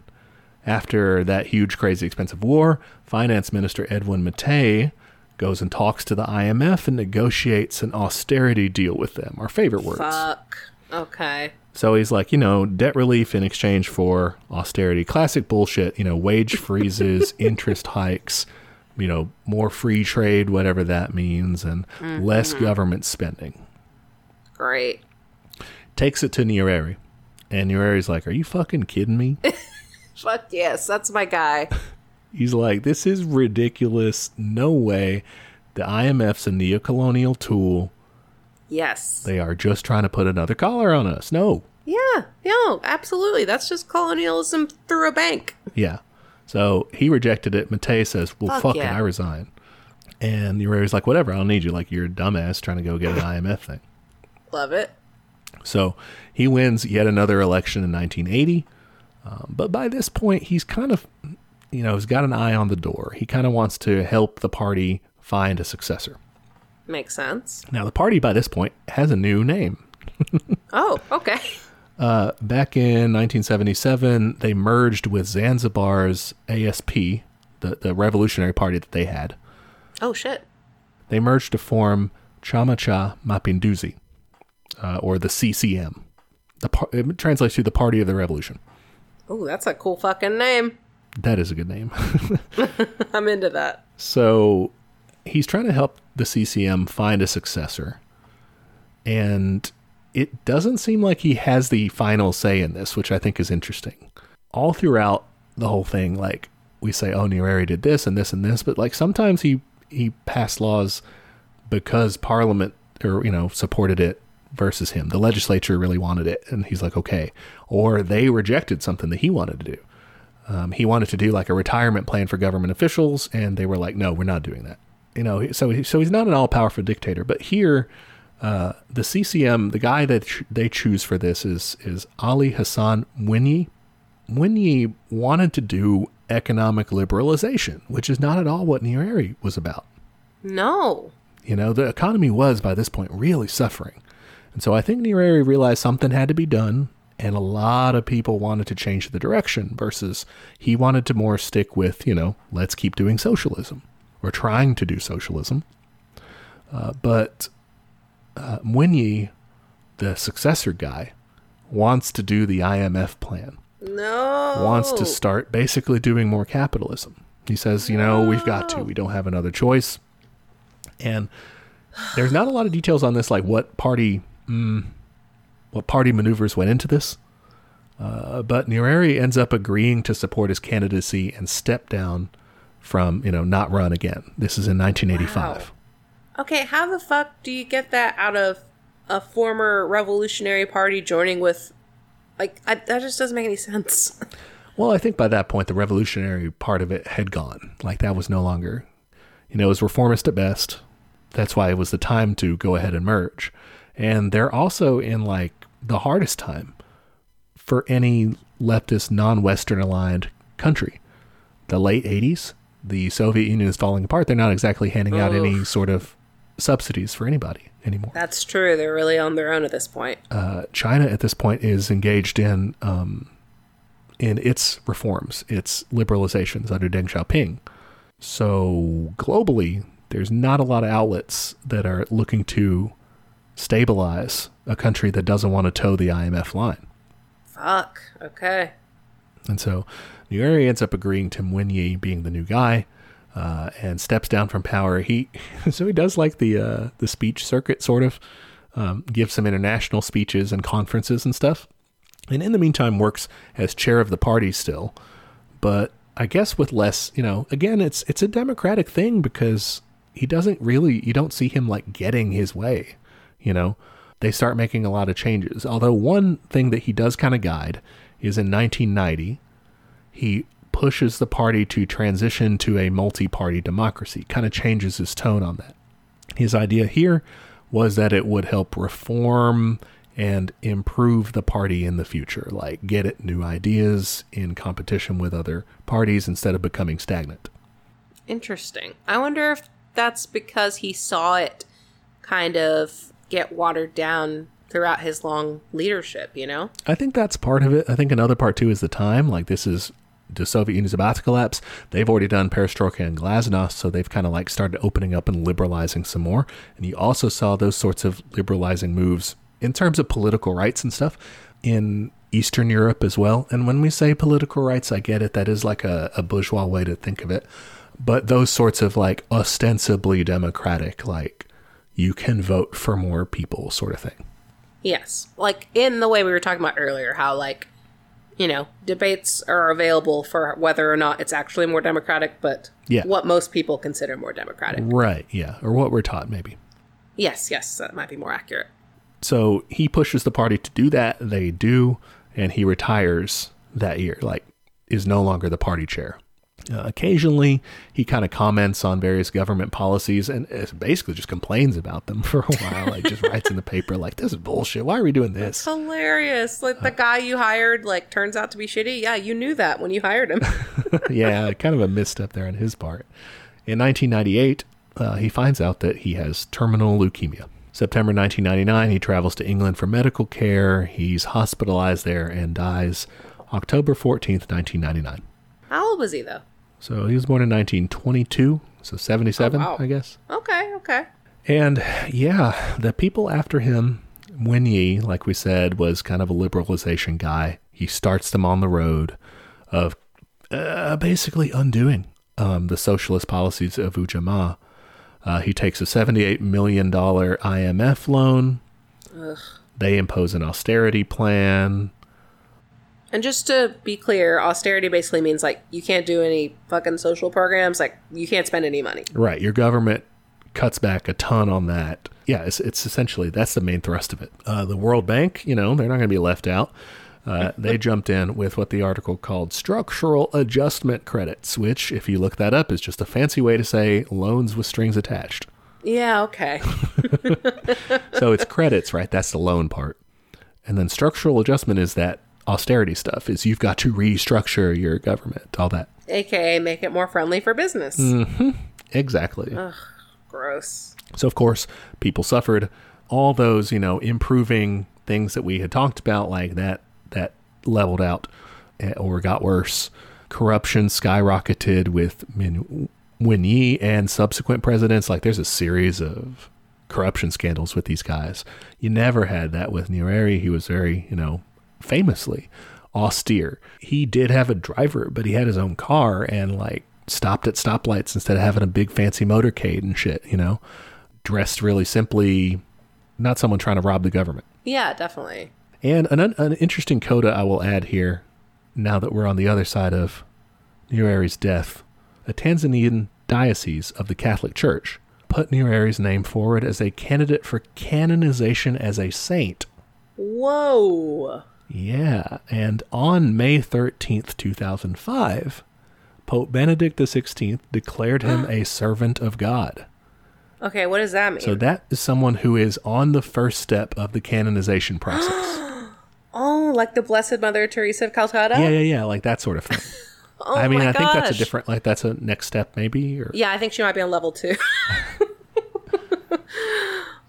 after that huge, crazy, expensive war, Finance Minister Edwin Mtei goes and talks to the IMF and negotiates an austerity deal with them. Our favorite words. Fuck. Okay. So he's like, you know, debt relief in exchange for austerity. Classic bullshit, you know, wage freezes, interest hikes, you know, more free trade, whatever that means, and less mm-hmm. government spending. Great. Takes it to Nyerere. And Nyerere's like, are you fucking kidding me? Fuck yes, that's my guy. He's like, this is ridiculous. No way. The IMF's a neocolonial tool. Yes. They are just trying to put another collar on us. No. Yeah. No, absolutely. That's just colonialism through a bank. Yeah. So he rejected it. Mtei says, well, Fuck fuck, yeah. it. I resign. And the Nyerere's like, whatever. I don't need you. Like, you're a dumbass trying to go get an IMF thing. Love it. So he wins yet another election in 1980. Um, but by this point, he's kind of, you know, he's got an eye on the door. He kind of wants to help the party find a successor. Makes sense. Now, the party by this point has a new name. Oh, okay. Uh, back in 1977, they merged with Zanzibar's ASP, the, the revolutionary party that they had. Oh shit. They merged to form Chama Cha Mapinduzi, uh, or the CCM. The par- it translates to the Party of the Revolution. Oh, that's a cool fucking name. That is a good name. I'm into that. so he's trying to help the CCM find a successor. And it doesn't seem like he has the final say in this, which I think is interesting. All throughout the whole thing, like we say, oh, Nyerere did this and this and this, but like sometimes he he passed laws because Parliament or you know supported it versus him. The legislature really wanted it, and he's like, okay, or they rejected something that he wanted to do. Um, he wanted to do like a retirement plan for government officials, and they were like, "No, we're not doing that." You know, so he, so he's not an all-powerful dictator. But here, uh, the CCM, the guy that ch- they choose for this is is Ali Hassan Mwinyi. Mwinyi wanted to do economic liberalization, which is not at all what Nyerere was about. No. You know, the economy was by this point really suffering. And so I think Nyerere realized something had to be done, and a lot of people wanted to change the direction versus he wanted to more stick with, you know, let's keep doing socialism or trying to do socialism. Uh, but uh, Mwinyi, the successor guy, wants to do the IMF plan, No. wants to start basically doing more capitalism. He says, you know, we've got to, we don't have another choice. And there's not a lot of details on this, like what party, mm, what party maneuvers went into this. Uh, but Nyerere ends up agreeing to support his candidacy and step down from, you know, not run again. This is in 1985. Okay, how the fuck do you get that out of a former Revolutionary Party joining with. Like, I, that just doesn't make any sense. Well, I think by that point, the revolutionary part of it had gone. Like that was no longer, you know, it was reformist at best. That's why it was the time to go ahead and merge. And they're also in like the hardest time for any leftist, non Western aligned country. The late 80s, the Soviet Union is falling apart. They're not exactly handing out any sort of subsidies for anybody anymore. That's true. They're really on their own at this point. uh, China at this point is engaged in um, in its reforms, its liberalizations under Deng Xiaoping. So globally, there's not a lot of outlets that are looking to stabilize a country that doesn't want to toe the IMF line. Fuck. Okay. And so Nyerere ends up agreeing to Mwinyi being the new guy uh, and steps down from power. He so he does like the uh, the speech circuit sort of um, gives some international speeches and conferences and stuff. And in the meantime, works as chair of the party still, but I guess with less. You know, again, it's it's a democratic thing because he doesn't really. You don't see him like getting his way. You know, they start making a lot of changes. Although one thing that he does kind of guide is in 1990 he pushes the party to transition to a multi party democracy, kind of changes his tone on that. His idea here was that it would help reform and improve the party in the future, like get it new ideas in competition with other parties instead of becoming stagnant. Interesting. I wonder if that's because he saw it kind of get watered down throughout his long leadership, you know? I think that's part of it. I think another part too is the time. Like this is the Soviet Union's about to collapse. They've already done perestroika and glasnost, so they've kind of like started opening up and liberalizing some more. And you also saw those sorts of liberalizing moves in terms of political rights and stuff in Eastern Europe as well. And when we say political rights, I get it. That is like a, a bourgeois way to think of it. But those sorts of like ostensibly democratic, like you can vote for more people sort of thing. Yes. Like in the way we were talking about earlier, how like, you know, debates are available for whether or not it's actually more democratic, but Yeah. what most people consider more democratic. Right. Yeah. Or what we're taught, maybe. Yes, yes, that might be more accurate. So he pushes the party to do that. They do. And he retires that year, like, is no longer the party chair. Uh, occasionally, he kind of comments on various government policies and uh, basically just complains about them for a while. like, just writes in the paper, like, this is bullshit. Why are we doing this? Hilarious. Like the guy you hired like turns out to be shitty. Yeah, you knew that when you hired him. yeah, kind of a misstep there on his part. In 1998, uh, he finds out that he has terminal leukemia. September 1999, he travels to England for medical care. He's hospitalized there and dies October 14th, 1999. How old was he though? So he was born in 1922, so 77, Oh, wow. I guess. Okay, okay. And yeah, the people after him, Mwinyi, like we said, was kind of a liberalization guy. He starts them on the road of uh, basically undoing um, the socialist policies of Ujamaa. Uh, he takes a $78 million IMF loan. Ugh. They impose an austerity plan. And just to be clear, austerity basically means like you can't do any fucking social programs, like you can't spend any money. Right. Your government cuts back a ton on that. Yeah, it's, it's essentially that's the main thrust of it. Uh, the World Bank, you know, they're not going to be left out. Uh, they jumped in with what the article called structural adjustment credits, which, if you look that up, is just a fancy way to say loans with strings attached. Yeah, okay. So it's credits, right? That's the loan part. And then structural adjustment is that austerity stuff, is you've got to restructure your government, all that. AKA make it more friendly for business. Exactly. Gross. So of course, people suffered. All those, you know, improving things that we had talked about, like that, that leveled out eh, or got worse. Corruption skyrocketed with Min Wen Yi and subsequent presidents. Like there's a series of corruption scandals with these guys. You never had that with Nyerere. He was very, you know, famously austere. He did have a driver, but he had his own car and like stopped at stoplights instead of having a big fancy motorcade and shit, you know. Dressed really simply, not someone trying to rob the government. Yeah, definitely. And an, an interesting coda I will add here, now that we're on the other side of Nyerere's death. A Tanzanian diocese of the Catholic Church put Nyerere's name forward as a candidate for canonization as a saint. Whoa. Yeah, and on May 13th, 2005, Pope Benedict XVI declared him a servant of God. Okay, what does that mean? So that is someone who is on the first step of the canonization process. oh, like the Blessed Mother Teresa of Calcutta? yeah, yeah, yeah, like that sort of thing. Oh I mean, I think that's a different, like that's a next step maybe, or Yeah, I think she might be on level two.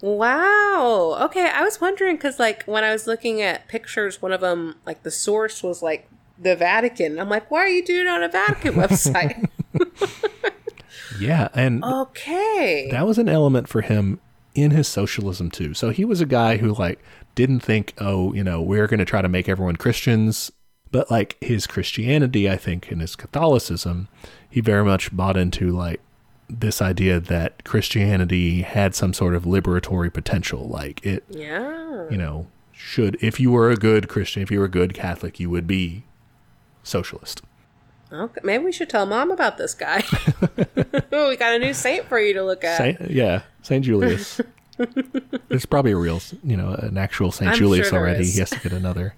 wow. Okay, I was wondering because, like, when I was looking at pictures, one of them, like, the source was like the Vatican. I'm like, why are you doing it on a Vatican website? yeah, and okay. that was an element for him in his socialism too. So he was a guy who like didn't think, oh, you know, we're going to try to make everyone Christians, but like his Christianity, I think, and his Catholicism, he very much bought into like this idea that Christianity had some sort of liberatory potential. Like it, yeah. you know, should if you were a good Christian, if you were a good Catholic, you would be socialist. Okay, maybe we should tell mom about this guy. we got a new saint for you to look at. Saint, yeah, Saint Julius. There's probably a real, you know, an actual Saint I'm Julius sure already. is. He has to get another.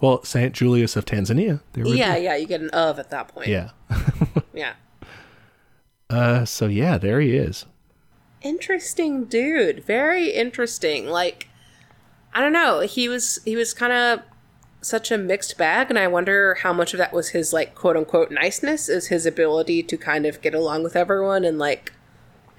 Well, Saint Julius of Tanzania. Yeah, yeah, you get an of at that point. yeah. Yeah. Uh, so yeah, there he is. Interesting dude. Very interesting. Like I don't know. He was he was kind of such a mixed bag, and I wonder how much of that was his like quote unquote niceness, is his ability to kind of get along with everyone and like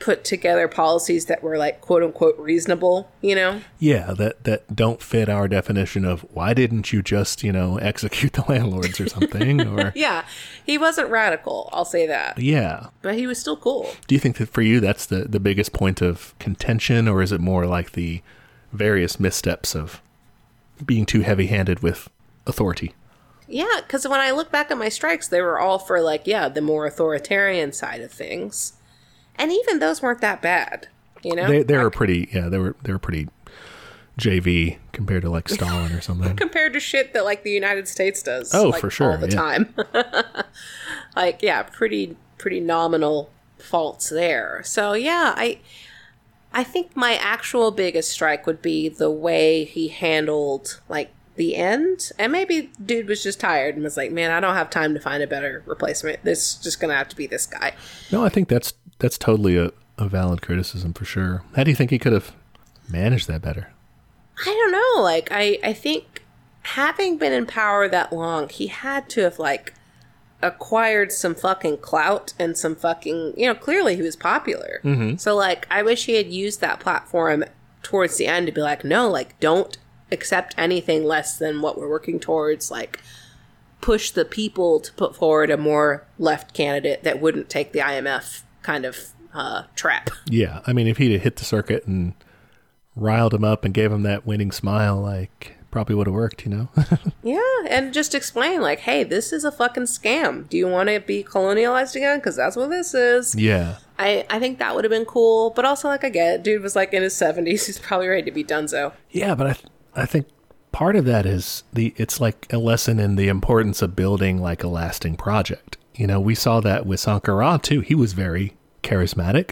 put together policies that were like quote unquote reasonable, you know? Yeah, that that don't fit our definition of why didn't you just, you know, execute the landlords or something or Yeah. He wasn't radical, I'll say that. Yeah. But he was still cool. Do you think that for you that's the the biggest point of contention or is it more like the various missteps of being too heavy-handed with authority? Yeah, because when I look back at my strikes, they were all for like, yeah, the more authoritarian side of things, and even those weren't that bad. You know, They they were pretty yeah, they were they were pretty JV compared to like Stalin or something. compared to shit that like the United States does. Oh, like, for sure, all the yeah. time. like, yeah, pretty pretty nominal faults there. So yeah, I I think my actual biggest strike would be the way he handled like the end. And maybe dude was just tired and was like, "Man, I don't have time to find a better replacement. This is just going to have to be this guy." No, I think that's that's totally a, a valid criticism for sure. How do you think he could have managed that better? I don't know. Like I, I think having been in power that long, he had to have like acquired some fucking clout and some fucking you know clearly he was popular. Mm-hmm. So like I wish he had used that platform towards the end to be like, no, like don't accept anything less than what we're working towards. Like push the people to put forward a more left candidate that wouldn't take the IMF kind of uh, trap. Yeah, I mean, if he'd have hit the circuit and riled him up and gave him that winning smile, like probably would have worked, you know. Yeah, and just explain like, hey, this is a fucking scam. Do you want to be colonialized again? Because that's what this is. yeah, I I think that would have been cool, but also like I get it. Dude was like in his seventies. He's probably ready to be donezo. yeah, but I th- I think part of that is the it's like a lesson in the importance of building like a lasting project. You know, we saw that with Sankara too. He was very charismatic,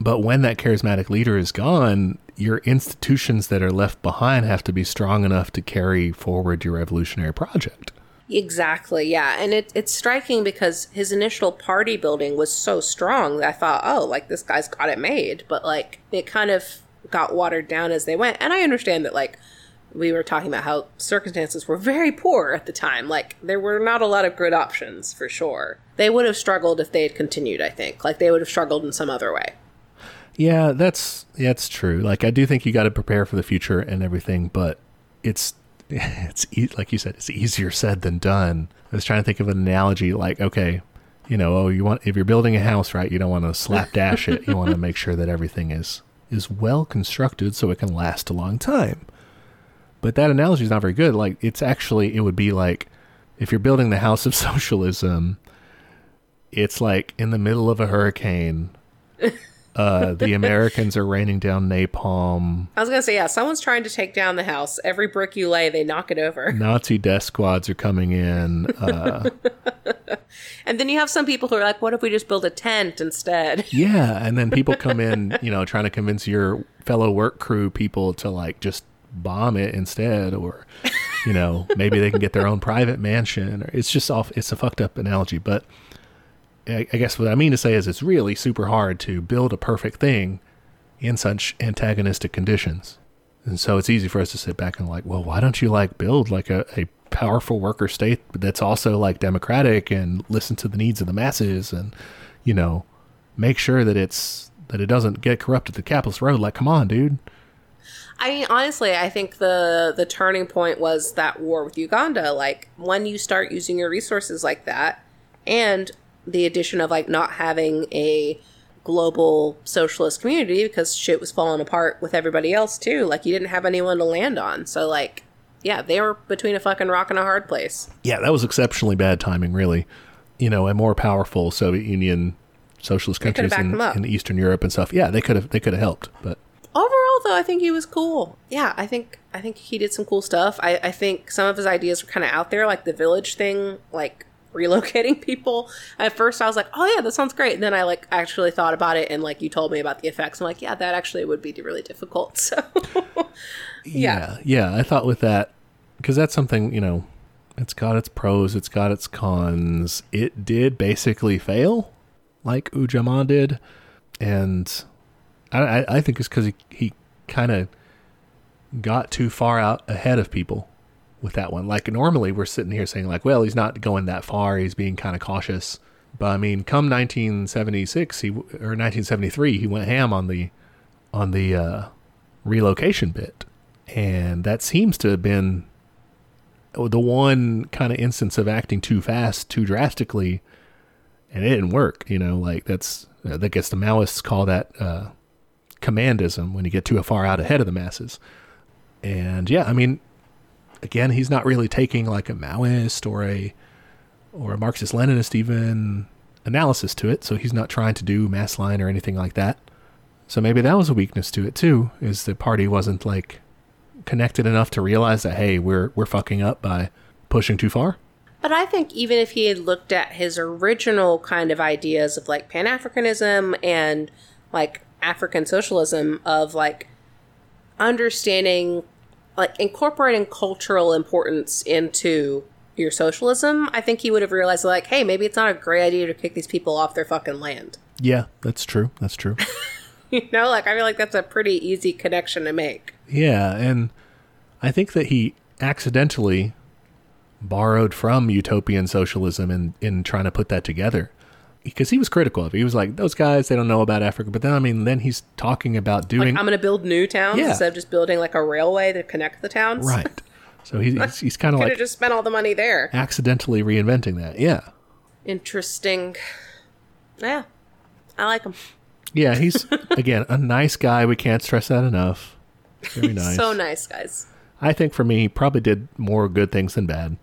but when that charismatic leader is gone, your institutions that are left behind have to be strong enough to carry forward your revolutionary project. Exactly, yeah. And it, it's striking because his initial party building was so strong that I thought, oh, like this guy's got it made. But like it kind of got watered down as they went. And I understand that like we were talking about how circumstances were very poor at the time. Like there were not a lot of good options for sure. They would have struggled if they had continued, I think. Like they would have struggled in some other way. Yeah, that's yeah, it's true. Like I do think you got to prepare for the future and everything, but it's it's e- like you said, it's easier said than done. I was trying to think of an analogy, like okay, you know, oh, you want if you're building a house, right? You don't want to slapdash it. You want to make sure that everything is is well constructed so it can last a long time. But that analogy is not very good. Like it's actually it would be like if you're building the house of socialism, it's like in the middle of a hurricane. Uh, the Americans are raining down napalm. I was gonna say, yeah, someone's trying to take down the house. Every brick you lay, they knock it over. Nazi death squads are coming in. Uh, And then you have some people who are like, what if we just build a tent instead? yeah, and then people come in, you know, trying to convince your fellow work crew people to like just bomb it instead, or you know, maybe they can get their own private mansion. Or it's just off. It's a fucked up analogy, but I, I guess what I mean to say is it's really super hard to build a perfect thing in such antagonistic conditions. And so it's easy for us to sit back and like, well, why don't you like build like a, a powerful worker state that's also like democratic and listen to the needs of the masses and, you know, make sure that it's that it doesn't get corrupted the capitalist road. Like, come on, dude. I mean, honestly, I think the the turning point was that war with Uganda. Like when you start using your resources like that, and the addition of like not having a global socialist community because shit was falling apart with everybody else too. Like you didn't have anyone to land on. So like, yeah, they were between a fucking rock and a hard place. Yeah, that was exceptionally bad timing, really. You know, a more powerful Soviet Union socialist countries in, in Eastern Europe and stuff. Yeah, they could have they could have helped, but Overall, though, I think he was cool. Yeah, I think I think he did some cool stuff. I, I think some of his ideas were kind of out there, like the village thing, like relocating people. At first, I was like, "Oh yeah, that sounds great." And then I like actually thought about it, and like you told me about the effects. I'm like, "Yeah, that actually would be really difficult." So, yeah, yeah, I thought with that because that's something you know, it's got its pros, it's got its cons. It did basically fail, like Ujamaa did, and I I, think it's because he he kind of got too far out ahead of people with that one. Like normally we're sitting here saying like, well, he's not going that far. He's being kind of cautious. But I mean, come 1976, he or 1973, he went ham on the on the uh, relocation bit, and that seems to have been the one kind of instance of acting too fast, too drastically, and it didn't work. You know, like that's I guess the Maoists call that uh, commandism when you get too far out ahead of the masses. And yeah, I mean, again, he's not really taking like a Maoist or a or a Marxist Leninist even analysis to it, so he's not trying to do mass line or anything like that. So maybe that was a weakness to it too, is the party wasn't like connected enough to realize that hey, we're we're fucking up by pushing too far. But I think even if he had looked at his original kind of ideas of like Pan Africanism and like African socialism, of like understanding, like incorporating cultural importance into your socialism, I think he would have realized, like, hey, maybe it's not a great idea to kick these people off their fucking land. Yeah, that's true. That's true. you know, like, I feel like that's a pretty easy connection to make. Yeah, and I think that he accidentally borrowed from utopian socialism in, in trying to put that together. Because he was critical of it. He was like, those guys, they don't know about Africa. But then, I mean, then he's talking about doing. Like, I'm going to build new towns Yeah. instead of just building like a railway to connect the towns. right. So he's, he's, he's kind of like just spent all the money there. accidentally reinventing that. Yeah. Interesting. Yeah. I like him. Yeah, he's, again, a nice guy. We can't stress that enough. Very nice. So nice, guys. I think for me, he probably did more good things than bad.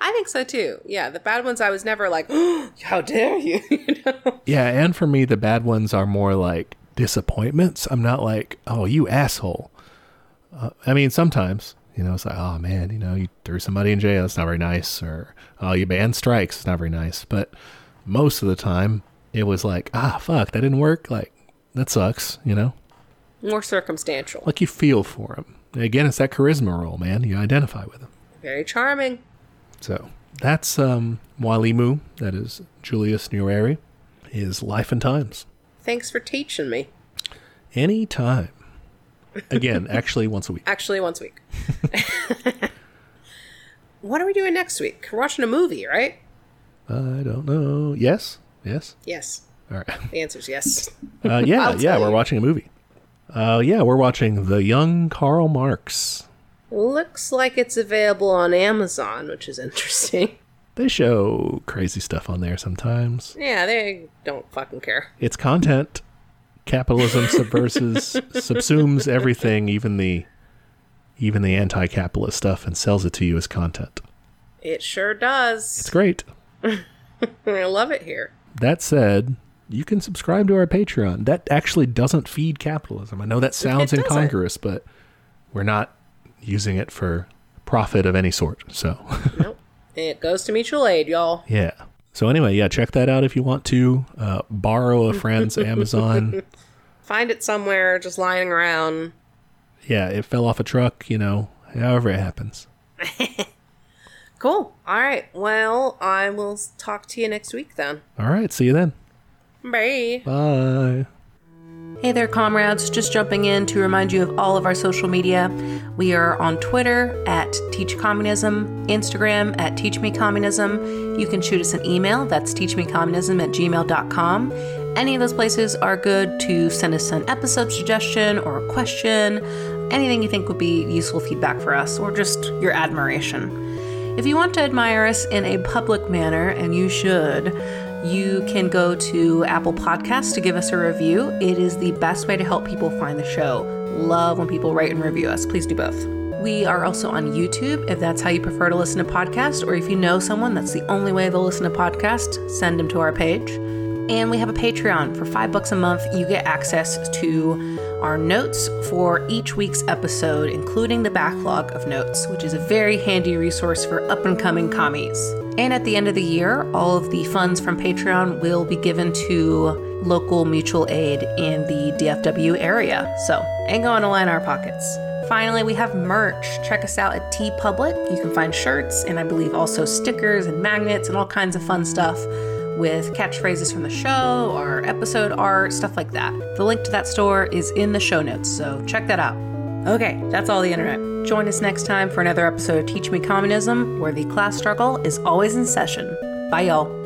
I think so too. Yeah, the bad ones I was never like, oh, how dare you? you know? Yeah, and for me, the bad ones are more like disappointments. I'm not like, oh, you asshole. Uh, I mean, sometimes, you know, it's like, oh man, you know, you threw somebody in jail. That's not very nice. Or, oh, you banned strikes. It's not very nice. But most of the time, it was like, ah, fuck, that didn't work. Like, that sucks, you know? More circumstantial. Like you feel for him. Again, it's that charisma role, man. You identify with him. Very charming. So that's um, Mwalimu. That is Julius Nyerere. His life and times. Thanks for teaching me. Anytime. Again, actually, once a week. Actually, once a week. what are we doing next week? We're watching a movie, right? I don't know. Yes? Yes? Yes. All right. The answer's yes. Uh, yeah, yeah, we're watching a movie. Uh, yeah, we're watching The Young Karl Marx. Looks like it's available on Amazon, which is interesting. They show crazy stuff on there sometimes. Yeah, they don't fucking care. It's content. Capitalism subverses, subsumes everything, even the even the anti-capitalist stuff, and sells it to you as content. It sure does. It's great. I love it here. That said, you can subscribe to our Patreon. That actually doesn't feed capitalism. I know that sounds incongruous, but we're not using it for profit of any sort. So, Nope. It goes to mutual aid, y'all. yeah. So anyway, yeah, check that out if you want to. Uh, borrow a friend's Amazon. Find it somewhere just lying around. Yeah, it fell off a truck. You know, however it happens. Cool. All right. Well, I will talk to you next week then. All right, see you then. Bye. Bye. Hey there, comrades. Just jumping in to remind you of all of our social media. We are on Twitter at Teach Communism, Instagram at Teach Me Communism. You can shoot us an email. That's teachmecommunism at gmail.com. Any of those places are good to send us an episode suggestion or a question, anything you think would be useful feedback for us, or just your admiration. If you want to admire us in a public manner, and you should, you can go to Apple Podcasts to give us a review. It is the best way to help people find the show. Love when people write and review us. Please do both. We are also on YouTube if that's how you prefer to listen to podcasts, or if you know someone that's the only way they'll listen to podcasts, send them to our page. And we have a Patreon. For five bucks a month, you get access to our notes for each week's episode, including the backlog of notes, which is a very handy resource for up and coming commies. And at the end of the year, all of the funds from Patreon will be given to local mutual aid in the DFW area. So, ain't going to line our pockets. Finally, we have merch. Check us out at TeePublic. You can find shirts and I believe also stickers and magnets and all kinds of fun stuff with catchphrases from the show or episode art, stuff like that. The link to that store is in the show notes, so check that out. Okay, that's all the internet. Join us next time for another episode of Teach Me Communism, where the class struggle is always in session. Bye, y'all.